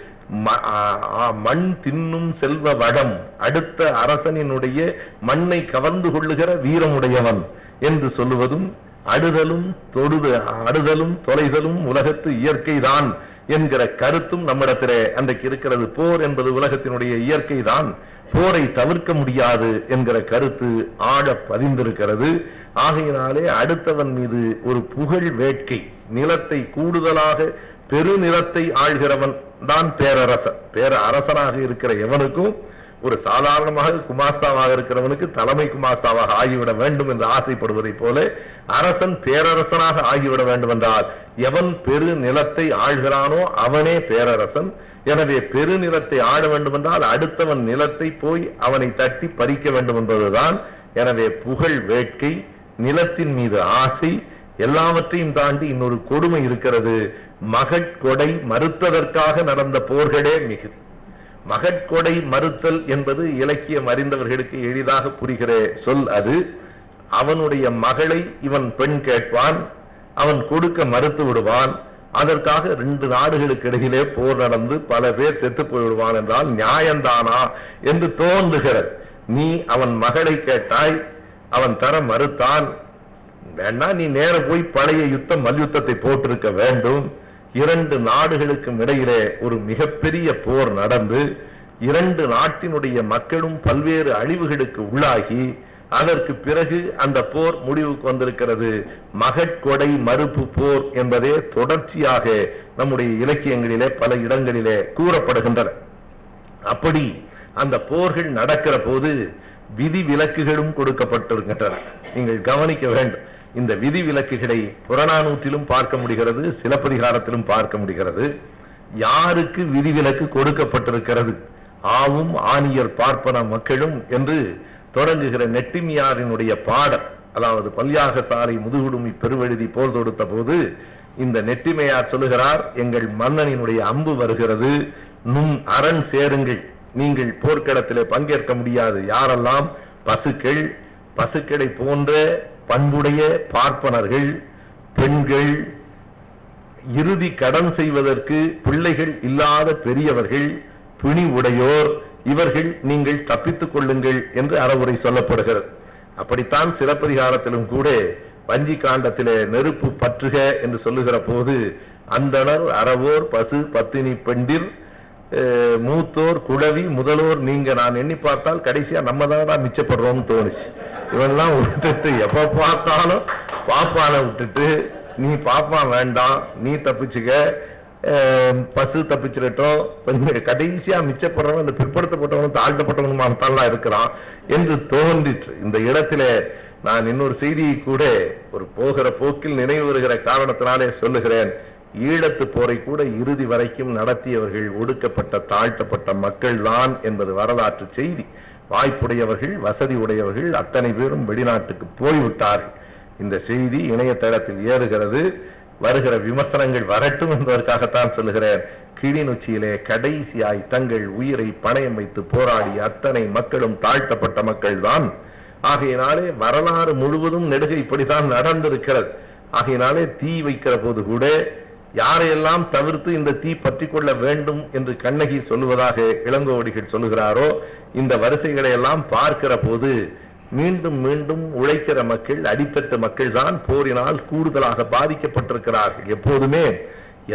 மண் தின்னும் செல்வ வடம். அடுத்த அரசனினுடைய மண்ணை கவர்ந்து கொள்ளுகிற வீரமுடையவன் என்று சொல்லுவதும் அடுதலும் தொடுது அடுதலும் தொலைதலும் உலகத்து இயற்கைதான் என்கிற கருத்தும் நம்மிடத்திலே அன்றைக்கு இருக்கிறது. போர் என்பது உலகத்தினுடைய இயற்கை தான் போரை தவிர்க்க முடியாது என்கிற கருத்து ஆழ பதிந்திருக்கிறது. ஆகையினாலே அடுத்தவன் மீது ஒரு புகழ் வேட்கை. நிலத்தை கூடுதலாக பெருநிலத்தை ஆள்கிறவன் தான் பேரரசன். பேர அரசனாக இருக்கிற எவனுக்கும் ஒரு சாதாரணமாக குமாஸ்தாவாக இருக்கிறவனுக்கு தலைமை குமாஸ்தாவாக ஆகிவிட வேண்டும் என்று ஆசைப்படுவதைப் போல அரசன் பேரரசனாக ஆகிவிட வேண்டும் என்றால் எவன் பெரு நிலத்தை ஆள்கிறானோ அவனே பேரரசன். எனவே பெருநிலத்தை ஆட வேண்டும் என்றால் அடுத்தவன் நிலத்தை போய் அவனை தட்டி பறிக்க வேண்டும் என்பதுதான் எனவே புகழ் வேட்கை நிலத்தின் மீது ஆசை எல்லாவற்றையும் தாண்டி இன்னொரு கொடுமை இருக்கிறது. மகட்கொடை மறுத்ததற்காக நடந்த போர்களே மிகுதி. மகட்கொடை மறுத்தல் என்பது இலக்கியம் அறிந்தவர்களுக்கு எளிதாக புரிகிற சொல் அது. அவனுடைய மகளை இவன் பெண் கேட்பான் அவன் கொடுக்க மறுத்து விடுவான். அதற்காக ரெண்டு நாடுகளுக்கு இடையிலே போர் நடந்து பல பேர் செத்து போய்விடுவான் என்றால் நியாயம்தானா என்று தோன்றுகிறது. நீ அவன் மகளை கேட்டாய் அவன் தர மறுத்தான். வேண்டாம் நீ நேர போய் பழைய யுத்தம் மல்யுத்தத்தை போட்டிருக்க வேண்டும். இரண்டு நாடுகளுக்கும் இடையிலே ஒரு மிகப்பெரிய போர் நடந்து இரண்டு நாட்டினுடைய மக்களும் பல்வேறு அழிவுகளுக்கு உள்ளாகி அதற்கு பிறகு அந்த போர் முடிவுக்கு வந்திருக்கிறது. மகட்கொடை மறுப்பு போர் என்பதே தொடர்ச்சியாக நம்முடைய இலக்கியங்களிலே பல இடங்களிலே கூறப்படுகின்றன. அப்படி அந்த போர்கள் நடக்கிற போது விதி விலக்குகளும் கொடுக்கப்பட்டிருக்கின்றன. நீங்கள் கவனிக்க வேண்டும். இந்த விதி விலக்குகளை புறநானூற்றிலும் பார்க்க முடிகிறது சிலப்பதிகாரத்திலும் பார்க்க முடிகிறது. யாருக்கு விதிவிலக்கு கொடுக்கப்பட்டிருக்கிறது? ஆவும் ஆணியர் பார்ப்பன மக்களும் என்று தொடங்குகிற நெட்டிமியாரினுடைய பாடல் அதாவது பல்யாக சாலை முதுகுடுமி பெருவெழுதி போர் தொடுத்த போது இந்த நெட்டிமையார் சொல்லுகிறார் எங்கள் மன்னனினுடைய அம்பு வருகிறது. நும் அரண் சேருங்கள். நீங்கள் போர்க்களத்திலே பங்கேற்க முடியாது. யாரெல்லாம் பசுக்கள் பசுக்களை போன்ற பண்புடைய பார்ப்பனர்கள் பெண்கள் இறுதி கடன் செய்வதற்கு பிள்ளைகள் இல்லாத பெரியவர்கள் பிணி உடையோர் இவர்கள் நீங்கள் தப்பித்துக் கொள்ளுங்கள் என்று அறவுரை சொல்லப்படுகிறது. அப்படித்தான் சிலப்பதிகாரத்திலும் கூட வஞ்சி காண்டத்திலே நெருப்பு பற்றுக என்று சொல்லுகிற போது அந்தனர் அறவோர் பசு பத்தினி பெண்டிர் அஹ், மூத்தோர் குழவி முதலோர் நீங்க நான் எண்ணி பார்த்தால் கடைசியா நம்ம தான் மிச்சப்படுறோம்னு தோணுச்சு. இவெல்லாம் விட்டுட்டு எப்ப பார்த்தாலும் பாப்பானை விட்டுட்டு நீ பாப்பான் வேண்டாம் நீ தப்பிச்சுக்க. பசு தப்பிச்சிடட்டும். கொஞ்சம் கடைசியா மிச்சப்படுறவன் இந்த பிற்படுத்தப்பட்டவனும் தாழ்த்தப்பட்டவனுமானத்தான் இருக்கிறான் என்று தோன்றிற்று. இந்த இடத்துல நான் இன்னொரு செய்தியை கூட ஒரு போகிற போக்கில் நினைவு வருகிற காரணத்தினாலே சொல்லுகிறேன். ஈழத்து போரை கூட இறுதி வரைக்கும் நடத்தியவர்கள் ஒடுக்கப்பட்ட தாழ்த்தப்பட்ட மக்கள் தான் என்பது வரலாற்று செய்தி. வாய்ப்புடையவர்கள் வசதி உடையவர்கள் அத்தனை பேரும் வெளிநாட்டுக்கு போய்விட்டார்கள். இந்த செய்தி இணையதளத்தில் ஏறுகிறது. வருகிற விமர்சனங்கள் வரட்டும் என்பதற்காகத்தான் சொல்லுகிறேன். கிளிநொச்சியிலே கடைசியாய் தங்கள் உயிரை பணயம் வைத்து போராடி அத்தனை மக்களும் தாழ்த்தப்பட்ட மக்கள்தான். ஆகையினாலே வரலாறு முழுவதும் நெடுக இப்படித்தான் நடந்திருக்கிறது. ஆகையினாலே தீ வைக்கிற போது கூட யாரையெல்லாம் தவிர்த்து இந்த தீ பற்றி கொள்ள வேண்டும் என்று கண்ணகி சொல்லுவதாக இளங்கோவடிகள் சொல்லுகிறாரோ இந்த வரிசைகளை எல்லாம் பார்க்கிற போது மீண்டும் மீண்டும் உழைக்கிற மக்கள் அடிப்பட்ட மக்கள் தான் போரினால் கூடுதலாக பாதிக்கப்பட்டிருக்கிறார்கள் எப்போதுமே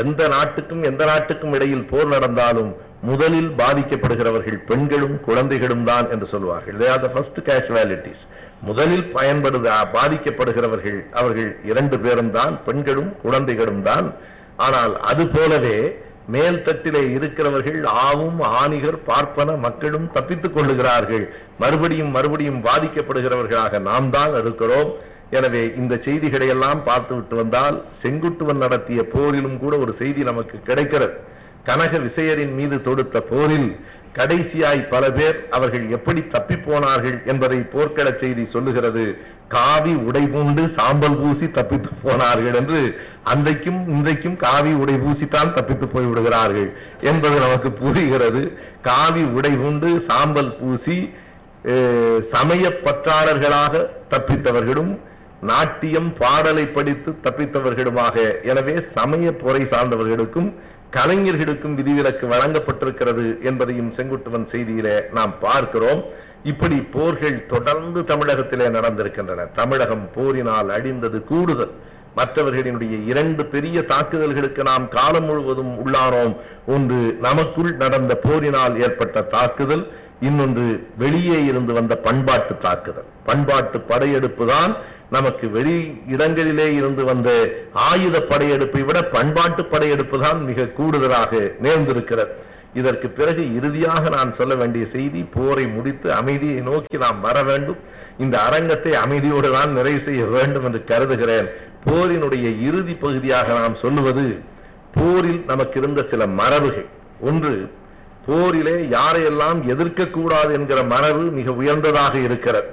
எந்த நாட்டுக்கும் எந்த நாட்டுக்கும் இடையில் போர் நடந்தாலும் முதலில் பாதிக்கப்படுகிறவர்கள் பெண்களும் குழந்தைகளும் தான் என்று சொல்வார்கள். They are the first casualties முதலில் பயன்படுத பாதிக்கப்படுகிறவர்கள் அவர்கள் இரண்டு பேரும் தான் பெண்களும் குழந்தைகளும் தான். ஆனால் அது போலவே மேல் தட்டிலே இருக்கிறவர்கள் ஆவும் ஆணிகர் பார்ப்பன மக்களும் தப்பித்துக் கொள்ளுகிறார்கள். மறுபடியும் மறுபடியும் பாதிக்கப்படுகிறவர்களாக நாம் தான் இருக்கிறோம். எனவே இந்த செய்திகளை எல்லாம் பார்த்து விட்டு வந்தால் செங்குட்டுவன் நடத்திய போரிலும் கூட ஒரு செய்தி நமக்கு கிடைக்கிறது. கனக விசையரின் மீது தொடுத்த போரில் கடைசியாய் பல பேர் அவர்கள் எப்படி தப்பி போனார்கள் என்பதை போர்க்கள செய்தி சொல்லுகிறது. காவி உடை பூண்டு சாம்பல் பூசி தப்பித்து போனார்கள் என்று அன்றைக்கும் இன்றைக்கும் காவி உடை பூசித்தான் தப்பித்து போய் விடுகிறார்கள் என்பது நமக்கு புரிகிறது. காவி உடை பூண்டு சாம்பல் பூசி சமய பற்றாளர்களாக தப்பித்தவர்களும் நாட்டியம் பாடலை படித்து தப்பித்தவர்களுமாக. எனவே சமய பொறை சார்ந்தவர்களுக்கும் கலைஞர்களுக்கும் விதிவிலக்கு வழங்கப்பட்டிருக்கிறது என்பதையும் செங்குட்டுவன் செய்தியிலே நாம் பார்க்கிறோம். இப்படி போர்கள் தொடர்ந்து தமிழகத்திலே நடந்திருக்கின்றன. தமிழகம் போரினால் அழிந்தது கூடுதல். மற்றவர்களினுடைய இரண்டு பெரிய தாக்குதல்களுக்கு நாம் காலம் முழுவதும் உள்ளானோம். ஒன்று நமக்குள் நடந்த போரினால் ஏற்பட்ட தாக்குதல். இன்னொன்று வெளியே இருந்து வந்த பண்பாட்டு தாக்குதல். பண்பாட்டு படையெடுப்பு தான் நமக்கு வெளி இடங்களிலே இருந்து வந்த ஆயுத படையெடுப்பை விட பண்பாட்டு படையெடுப்பு தான் மிக கூடுதலாக நேர்ந்திருக்கிறது. இதற்கு பிறகு இறுதியாக நான் சொல்ல வேண்டிய செய்தி போரை முடித்து அமைதியை நோக்கி நாம் வர வேண்டும். இந்த அரங்கத்தை அமைதியோடு தான் நிறைவு செய்ய வேண்டும் என்று கருதுகிறேன். போரினுடைய இறுதி பகுதியாக நாம் சொல்லுவது போரில் நமக்கு இருந்த சில மரபுகள். ஒன்று போரிலே யாரையெல்லாம் எதிர்க்க கூடாது என்கிற மரபு மிக உயர்ந்ததாக இருக்கிறது.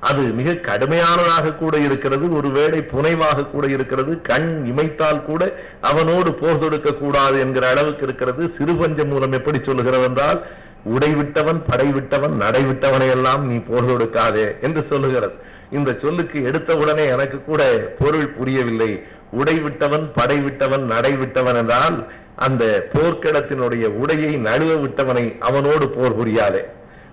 அது மிக கடுமையானதாக கூட இருக்கிறது ஒருவேளை புனைவாக கூட இருக்கிறது கண் இமைத்தால் கூட அவனோடு போர் தொடுக்க கூடாது என்கிற அளவுக்கு இருக்கிறது. சிறுபஞ்ச மூலம் எப்படி சொல்லுகிறது என்றால் உடை விட்டவன் படை விட்டவன் எல்லாம் நீ போர் தொடுக்காதே என்று சொல்லுகிறது. இந்த சொல்லுக்கு எடுத்த உடனே எனக்கு கூட பொருள் புரியவில்லை. உடை விட்டவன் படை விட்டவன் என்றால் அந்த போர்க்கிடத்தினுடைய உடையை நழுவ விட்டவனை அவனோடு போர் புரியாதே.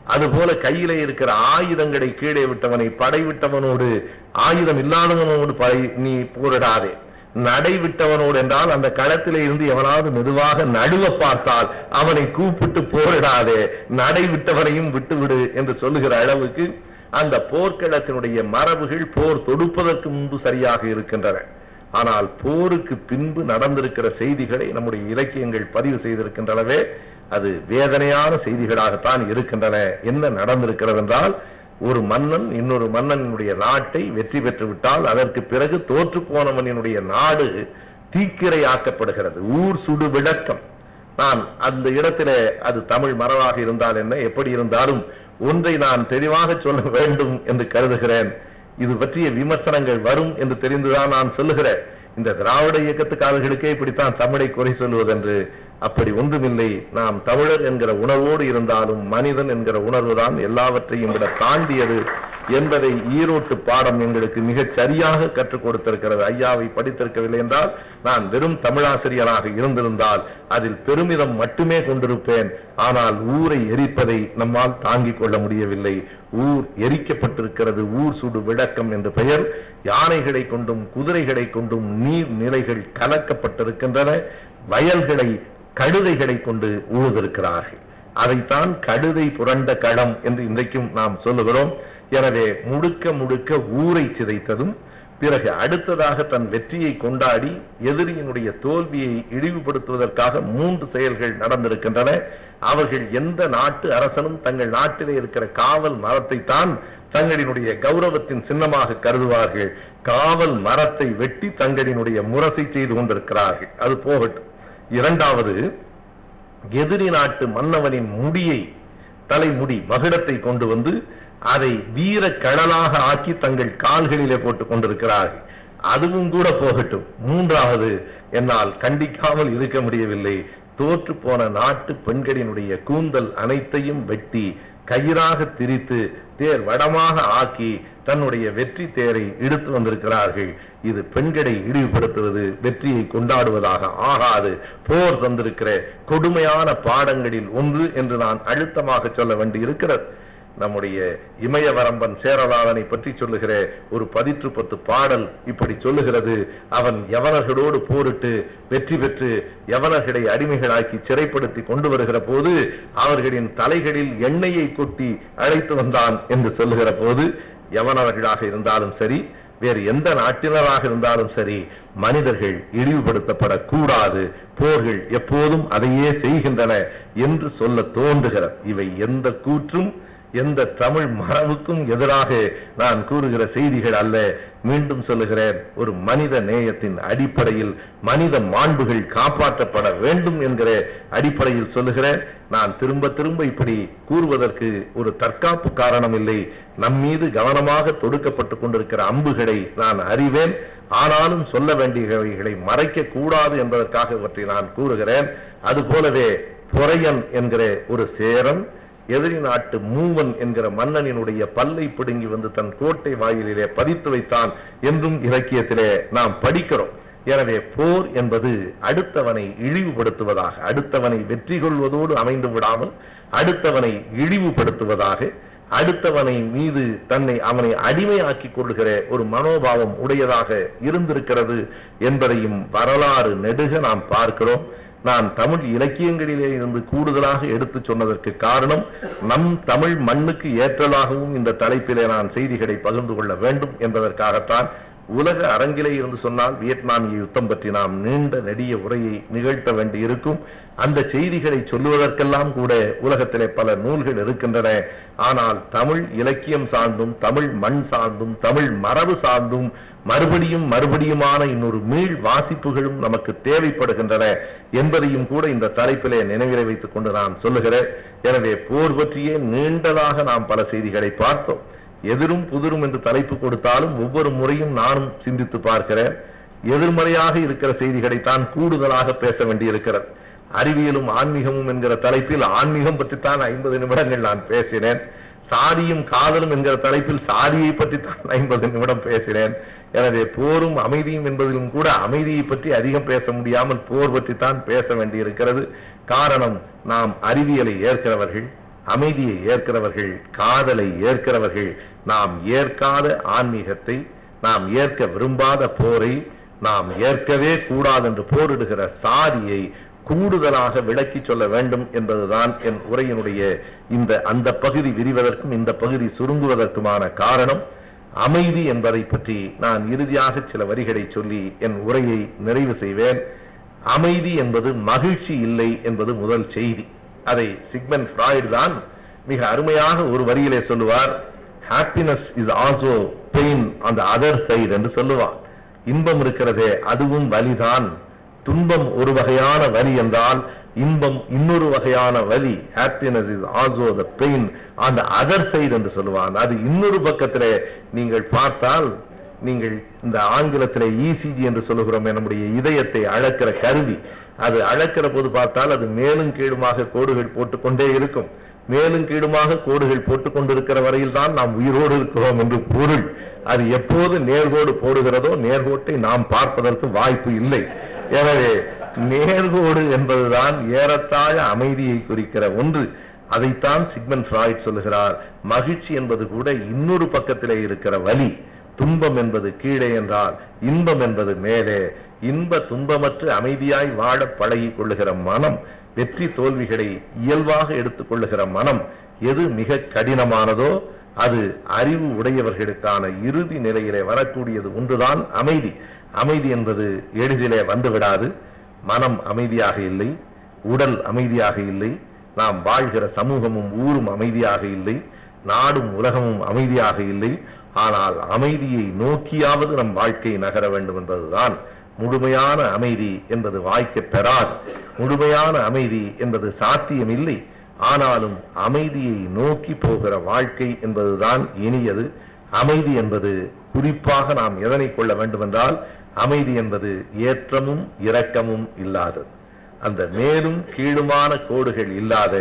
அதுபோல கையிலே இருக்கிற ஆயுதங்களை கீழே விட்டவனை படை விட்டவனோடு ஆயுதம் இல்லாதவனோடு படை நீ போரிடாதே. நடை விட்டவனோடு என்றால் அந்த களத்திலே இருந்து எவனாவது மெதுவாக நடுவ பார்த்தால் அவனை கூப்பிட்டு போரிடாதே. நடை விட்டவனையும் விட்டுவிடு என்று சொல்லுகிற அளவுக்கு அந்த போர்க்களத்தினுடைய மரபுகள் போர் தொடுப்பதற்கு முன்பு சரியாக இருக்கின்றன. ஆனால் போருக்கு பின்பு நடந்திருக்கிற செய்திகளை நம்முடைய இலக்கியங்கள் பதிவு செய்திருக்கின்றனவே அது வேதனையான செய்திகளாகத்தான் இருக்கின்றன. என்ன நடந்திருக்கிறது என்றால் ஒரு மன்னன் இன்னொரு மன்னனுடைய நாட்டை வெற்றி பெற்று விட்டால் அதற்கு பிறகு தோற்று போனவனினுடைய நாடு தீக்கிரையாக்கப்படுகிறது. ஊர் சுடு விளக்கம். நான் அந்த இடத்திலே அது தமிழ் மரபாக இருந்தால் என்ன எப்படி இருந்தாலும் ஒன்றை நான் தெளிவாக சொல்ல வேண்டும் என்று கருதுகிறேன். இது பற்றிய விமர்சனங்கள் வரும் என்று தெரிந்துதான் நான் சொல்லுகிறேன். இந்த திராவிட இயக்கத்துக்காரர்களுக்கே இப்படித்தான் தமிழை குறை சொல்லுவதென்று அப்படி ஒன்றுமில்லை. நாம் தமிழர் என்கிற உணர்வோடு இருந்தாலும் மனிதன் என்கிற உணர்வுதான் எல்லாவற்றையும் விட தாண்டியது என்பதை ஈரோட்டு பாடம் எங்களுக்கு மிகச் சரியாக கற்றுக் கொடுத்திருக்கிறது. ஐயாவை படித்திருக்கவில்லை என்றால் நான் வெறும் தமிழாசிரியராக இருந்திருந்தால் அதில் பெருமிதம் மட்டுமே கொண்டிருப்பேன். ஆனால் ஊரை எரிப்பதை நம்மால் தாங்கிக் கொள்ள முடியவில்லை. ஊர் எரிக்கப்பட்டிருக்கிறது. ஊர் சுடு விளக்கம் என்ற பெயர். யானைகளை கொண்டும் குதிரைகளை கொண்டும் நீர் நிலைகள் கலக்கப்பட்டிருக்கின்றன. வயல்களை கழுதைகளை கொண்டு உழுதிருக்கிறார்கள். அதைத்தான் கழுதை புரண்ட களம் என்று இன்றைக்கும் நாம் சொல்லுகிறோம். எனவே முழுக்க முழுக்க ஊரை சிதைத்ததும் பிறகு அடுத்ததாக தன் வெற்றியை கொண்டாடி எதிரியினுடைய தோல்வியை இழிவுபடுத்துவதற்காக மூன்று செயல்கள் நடந்திருக்கின்றன. அவர்கள் எந்த நாட்டு அரசனும் தங்கள் நாட்டிலே இருக்கிற காவல் மரத்தை தான் தங்களினுடைய கௌரவத்தின் சின்னமாக கருதுவார்கள். காவல் மரத்தை வெட்டி தங்களினுடைய முரசை செய்து கொண்டிருக்கிறார்கள். அது போகட்டும். இரண்டாவது எதிரி நாட்டு மன்னவனின் முடியை தலைமுடி மகுடத்தை கொண்டு வந்து அதை வீர கழலாக ஆக்கி தங்கள் கால்களிலே போட்டுக் கொண்டிருக்கிறார்கள். அதுவும் கூட போகட்டும். மூன்றாவது என்னால் கண்டிக்காமல் இருக்க முடியவில்லை. தோற்று போன நாட்டு பெண்களினுடைய கூந்தல் அனைத்தையும் வெட்டி கயிறாக திரித்து தேர் வடமாக ஆக்கி தன்னுடைய வெற்றி தேரை இழுத்து வந்திருக்கிறார்கள். இது பெண்களை இழிவுபடுத்துவது வெற்றியை கொண்டாடுவதாக ஆகாது. போர் தந்திருக்கிற கொடுமையான பாடங்களில் ஒன்று என்று நான் அழுத்தமாக சொல்ல வேண்டி இருக்கிறது நம்முடைய இமயவரம்பன் சேரலாதனை பற்றி சொல்லுகிற ஒரு பதிற்று பத்து பாடல் இப்படி சொல்லுகிறது. அவன் யவனர்களோடு போரிட்டு வெற்றி பெற்று யவனர்களை அடிமைகளாக்கி சிறைப்படுத்தி கொண்டு வருகிற போது அவர்களின் தலைகளில் எண்ணெயை கொட்டி அழைத்து வந்தான் என்று சொல்லுகிற போது யவனர்களாக இருந்தாலும் சரி வேறு எந்த நாட்டினராக இருந்தாலும் சரி மனிதர்கள் இழிவுபடுத்தப்படக்கூடாது. போர்கள் எப்போதும் அதையே செய்கின்றன என்று சொல்ல தோன்றுகிறது இவை எந்த கூற்றும்? எந்த தமிழ் மரபுக்கும் எதிராக நான் கூறுகிற செய்திகள் அல்ல. மீண்டும் சொல்லுகிறேன் ஒரு மனித நேயத்தின் அடிப்படையில் மனித மாண்புகள் காப்பாற்றப்பட வேண்டும் என்கிற அடிப்படையில் சொல்லுகிறேன். நான் திரும்ப திரும்ப இப்படி கூறுவதற்கு ஒரு தற்காப்பு காரணம் இல்லை நம் மீது கவனமாக தொடுக்கப்பட்டு கொண்டிருக்கிற அம்புகளை நான் அறிவேன். ஆனாலும் சொல்ல வேண்டியவைகளை மறைக்க கூடாது என்பதற்காக இவற்றை நான் கூறுகிறேன். அதுபோலவே பொறையன் என்கிற ஒரு சேரன் எதிரி நாட்டு மூவன் என்கிற மன்னனினுடைய பல்லை பிடுங்கி வந்து தன் கோட்டை வாயிலே பதித்து வைத்தான் என்றும் இலக்கியத்திலே நாம் படிக்கிறோம். எனவே போர் என்பது அடுத்தவனை இழிவுபடுத்துவதாக அடுத்தவனை வெற்றி கொள்வதோடு அமைந்து விடாமல் அடுத்தவனை இழிவுபடுத்துவதாக அடுத்தவனை மீது தன்னை அவனை அடிமையாக்கிக் கொள்கிற ஒரு மனோபாவம் உடையதாக இருந்திருக்கிறது என்பதையும் வரலாறு நெடுக நாம் பார்க்கிறோம். நான் தமிழ் இலக்கியங்களிலே இருந்து கூடுதலாக எடுத்து சொன்னதற்கு காரணம் நம் தமிழ் மண்ணுக்கு ஏற்றலாகவும் இந்த தலைப்பிலே நான் செய்திகளை பகிர்ந்து கொள்ள வேண்டும் என்பதற்காகத்தான் உலக அரங்கிலே இருந்து சொன்னால் வியட்நாமிய யுத்தம் பற்றி நாம் நீண்ட நெடிய உரையை நிகழ்த்த வேண்டியிருக்கும். அந்த செய்திகளை சொல்லுவதற்கெல்லாம் கூட உலகத்திலே பல நூல்கள் இருக்கின்றன. ஆனால் தமிழ் இலக்கியம் சார்ந்தும் தமிழ் மண் சார்ந்தும் தமிழ் மரபு சார்ந்தும் மறுபடியும் மறுபடியுமான இன்னொரு மீள் வாசிப்புகளும் நமக்கு தேவைப்படுகின்றன என்பதையும் கூட இந்த தலைப்பிலே நினைவிலை வைத்துக் கொண்டு நான் சொல்லுகிறேன். எனவே போர் பற்றியே நீண்டதாக நாம் பல செய்திகளை பார்த்தோம். எதிரும் புதிரும் என்று தலைப்பு கொடுத்தாலும் ஒவ்வொரு முறையும் நானும் சிந்தித்து பார்க்கிறேன். எதிர்மறையாக இருக்கிற செய்திகளை தான் கூடுதலாக பேச வேண்டியிருக்கிறது. அறிவியலும் ஆன்மீகமும் என்கிற தலைப்பில் ஆன்மீகம் பற்றித்தான் ஐம்பது நிமிடங்கள் நான் பேசினேன். சாதியும் காதலும் என்கிற தலைப்பில் சாதியை பற்றி தான் ஐம்பது நிமிடம் பேசினேன். எனவே போரும் அமைதியும் என்பதிலும் கூட அமைதியை பற்றி அதிகம் பேச முடியாமல் போர் பற்றி தான் பேச வேண்டியிருக்கிறது. காரணம் நாம் அறிவியலை ஏற்கிறவர்கள் அமைதியை ஏற்கிறவர்கள் காதலை ஏற்கிறவர்கள் நாம் ஏற்காத ஆன்மீகத்தை நாம் ஏற்க விரும்பாத போரை நாம் ஏற்கவே கூடாது என்று போரிடுகிற சாதியை கூடுதலாக விளக்கி சொல்ல வேண்டும் என்பதுதான் என் உரையினுடைய இந்த அந்த பகுதி விரிவதற்கும் இந்த பகுதி சுருங்குவதற்குமான காரணம். அமைதி என்பதை பற்றி நான் இறுதியாக சில வரிகளை சொல்லி என் உரையை நிறைவு செய்வேன். அமைதி என்பது மகிழ்ச்சி இல்லை என்பது முதல் செய்தி. அதை சிக்மன் ஃப்ராய்டு தான் மிக அருமையாக ஒரு வரியிலே சொல்லுவார் happiness is also pain on the other side என்று சொல்லுவார். இன்பம் இருக்கிறதே அதுவும் வலிதான். துன்பம் ஒரு வகையான வலி என்றால் இன்பம் இன்னொரு வகையான வலி happiness is also the pain அந்த அதர் சைடு என்று சொல்லுவான் அது இன்னொரு பக்கத்தில் நீங்கள் பார்த்தால் நீங்கள் இந்த ஆங்கிலத்தில் இசிஜி என்று சொல்லுகிறோம் நம்முடைய இதயத்தை அழக்கிற கருவி. அது அழக்கிற போது பார்த்தால் அது மேலும் கீழுமாக கோடுகள் போட்டுக்கொண்டே இருக்கும். மேலும் கீழுமாக கோடுகள் போட்டுக்கொண்டிருக்கிற வரையில் தான் நாம் உயிரோடு இருக்கிறோம் என்று பொருள். அது எப்போது நேர்கோடு போடுகிறதோ நேர்கோட்டை நாம் பார்ப்பதற்கு வாய்ப்பு இல்லை. எனவே நேர்கோடு என்பதுதான் ஏறத்தாழ அமைதியை குறிக்கிற ஒன்று. அதைத்தான் சிக்மன் ஃப்ராய்ட் சொல்லுகிறார். மகிழ்ச்சி என்பது கூட இன்னொரு பக்கத்திலே இருக்கிற வலி. துன்பம் என்பது கீழே என்றால் இன்பம் என்பது மேலே. இன்ப துன்பமற்று அமைதியாய் வாழ பழகிக் கொள்ளுகிற மனம் வெற்றி தோல்விகளை இயல்பாக எடுத்துக்கொள்ளுகிற மனம் எது மிக கடினமானதோ அது அறிவு உடையவர்களுக்கான இறுதி நிலையிலே வரக்கூடியது ஒன்றுதான் அமைதி. அமைதி என்பது எளிதிலே வந்துவிடாது. மனம் அமைதியாக இல்லை உடல் அமைதியாக இல்லை நாம் வாழ்கிற சமூகமும் ஊரும் அமைதியாக இல்லை நாடும் உலகமும் அமைதியாக இல்லை ஆனால் அமைதியை நோக்கியாவது நம் வாழ்க்கை நகர வேண்டும் என்பதுதான் முழுமையான அமைதி என்பது வாய்க்க பெறாது. முழுமையான அமைதி என்பது சாத்தியமில்லை ஆனாலும் அமைதியை நோக்கி போகிற வாழ்க்கை என்பதுதான் இனியது. அமைதி என்பது குறிப்பாக நாம் எதனை கொள்ள வேண்டுமென்றால் அமைதி என்பது ஏற்றமும் இரக்கமும் இல்லாதது அந்த மேலும் கீழுமான கோடுகள் இல்லாத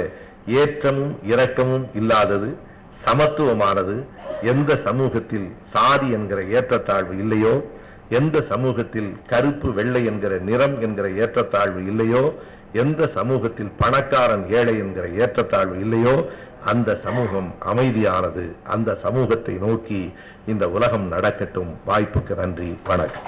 ஏற்றமும் இரக்கமும் இல்லாதது சமத்துவமானது. எந்த சமூகத்தில் சாதி என்கிற ஏற்றத்தாழ்வு இல்லையோ எந்த சமூகத்தில் கருப்பு வெள்ளை என்கிற நிறம் என்கிற ஏற்றத்தாழ்வு இல்லையோ எந்த சமூகத்தில் பணக்காரன் ஏழை என்கிற ஏற்றத்தாழ்வு இல்லையோ அந்த சமூகம் அமைதியானது. அந்த சமூகத்தை நோக்கி இந்த உலகம் நடக்கட்டும். வாய்ப்புக்கு நன்றி. வணக்கம்.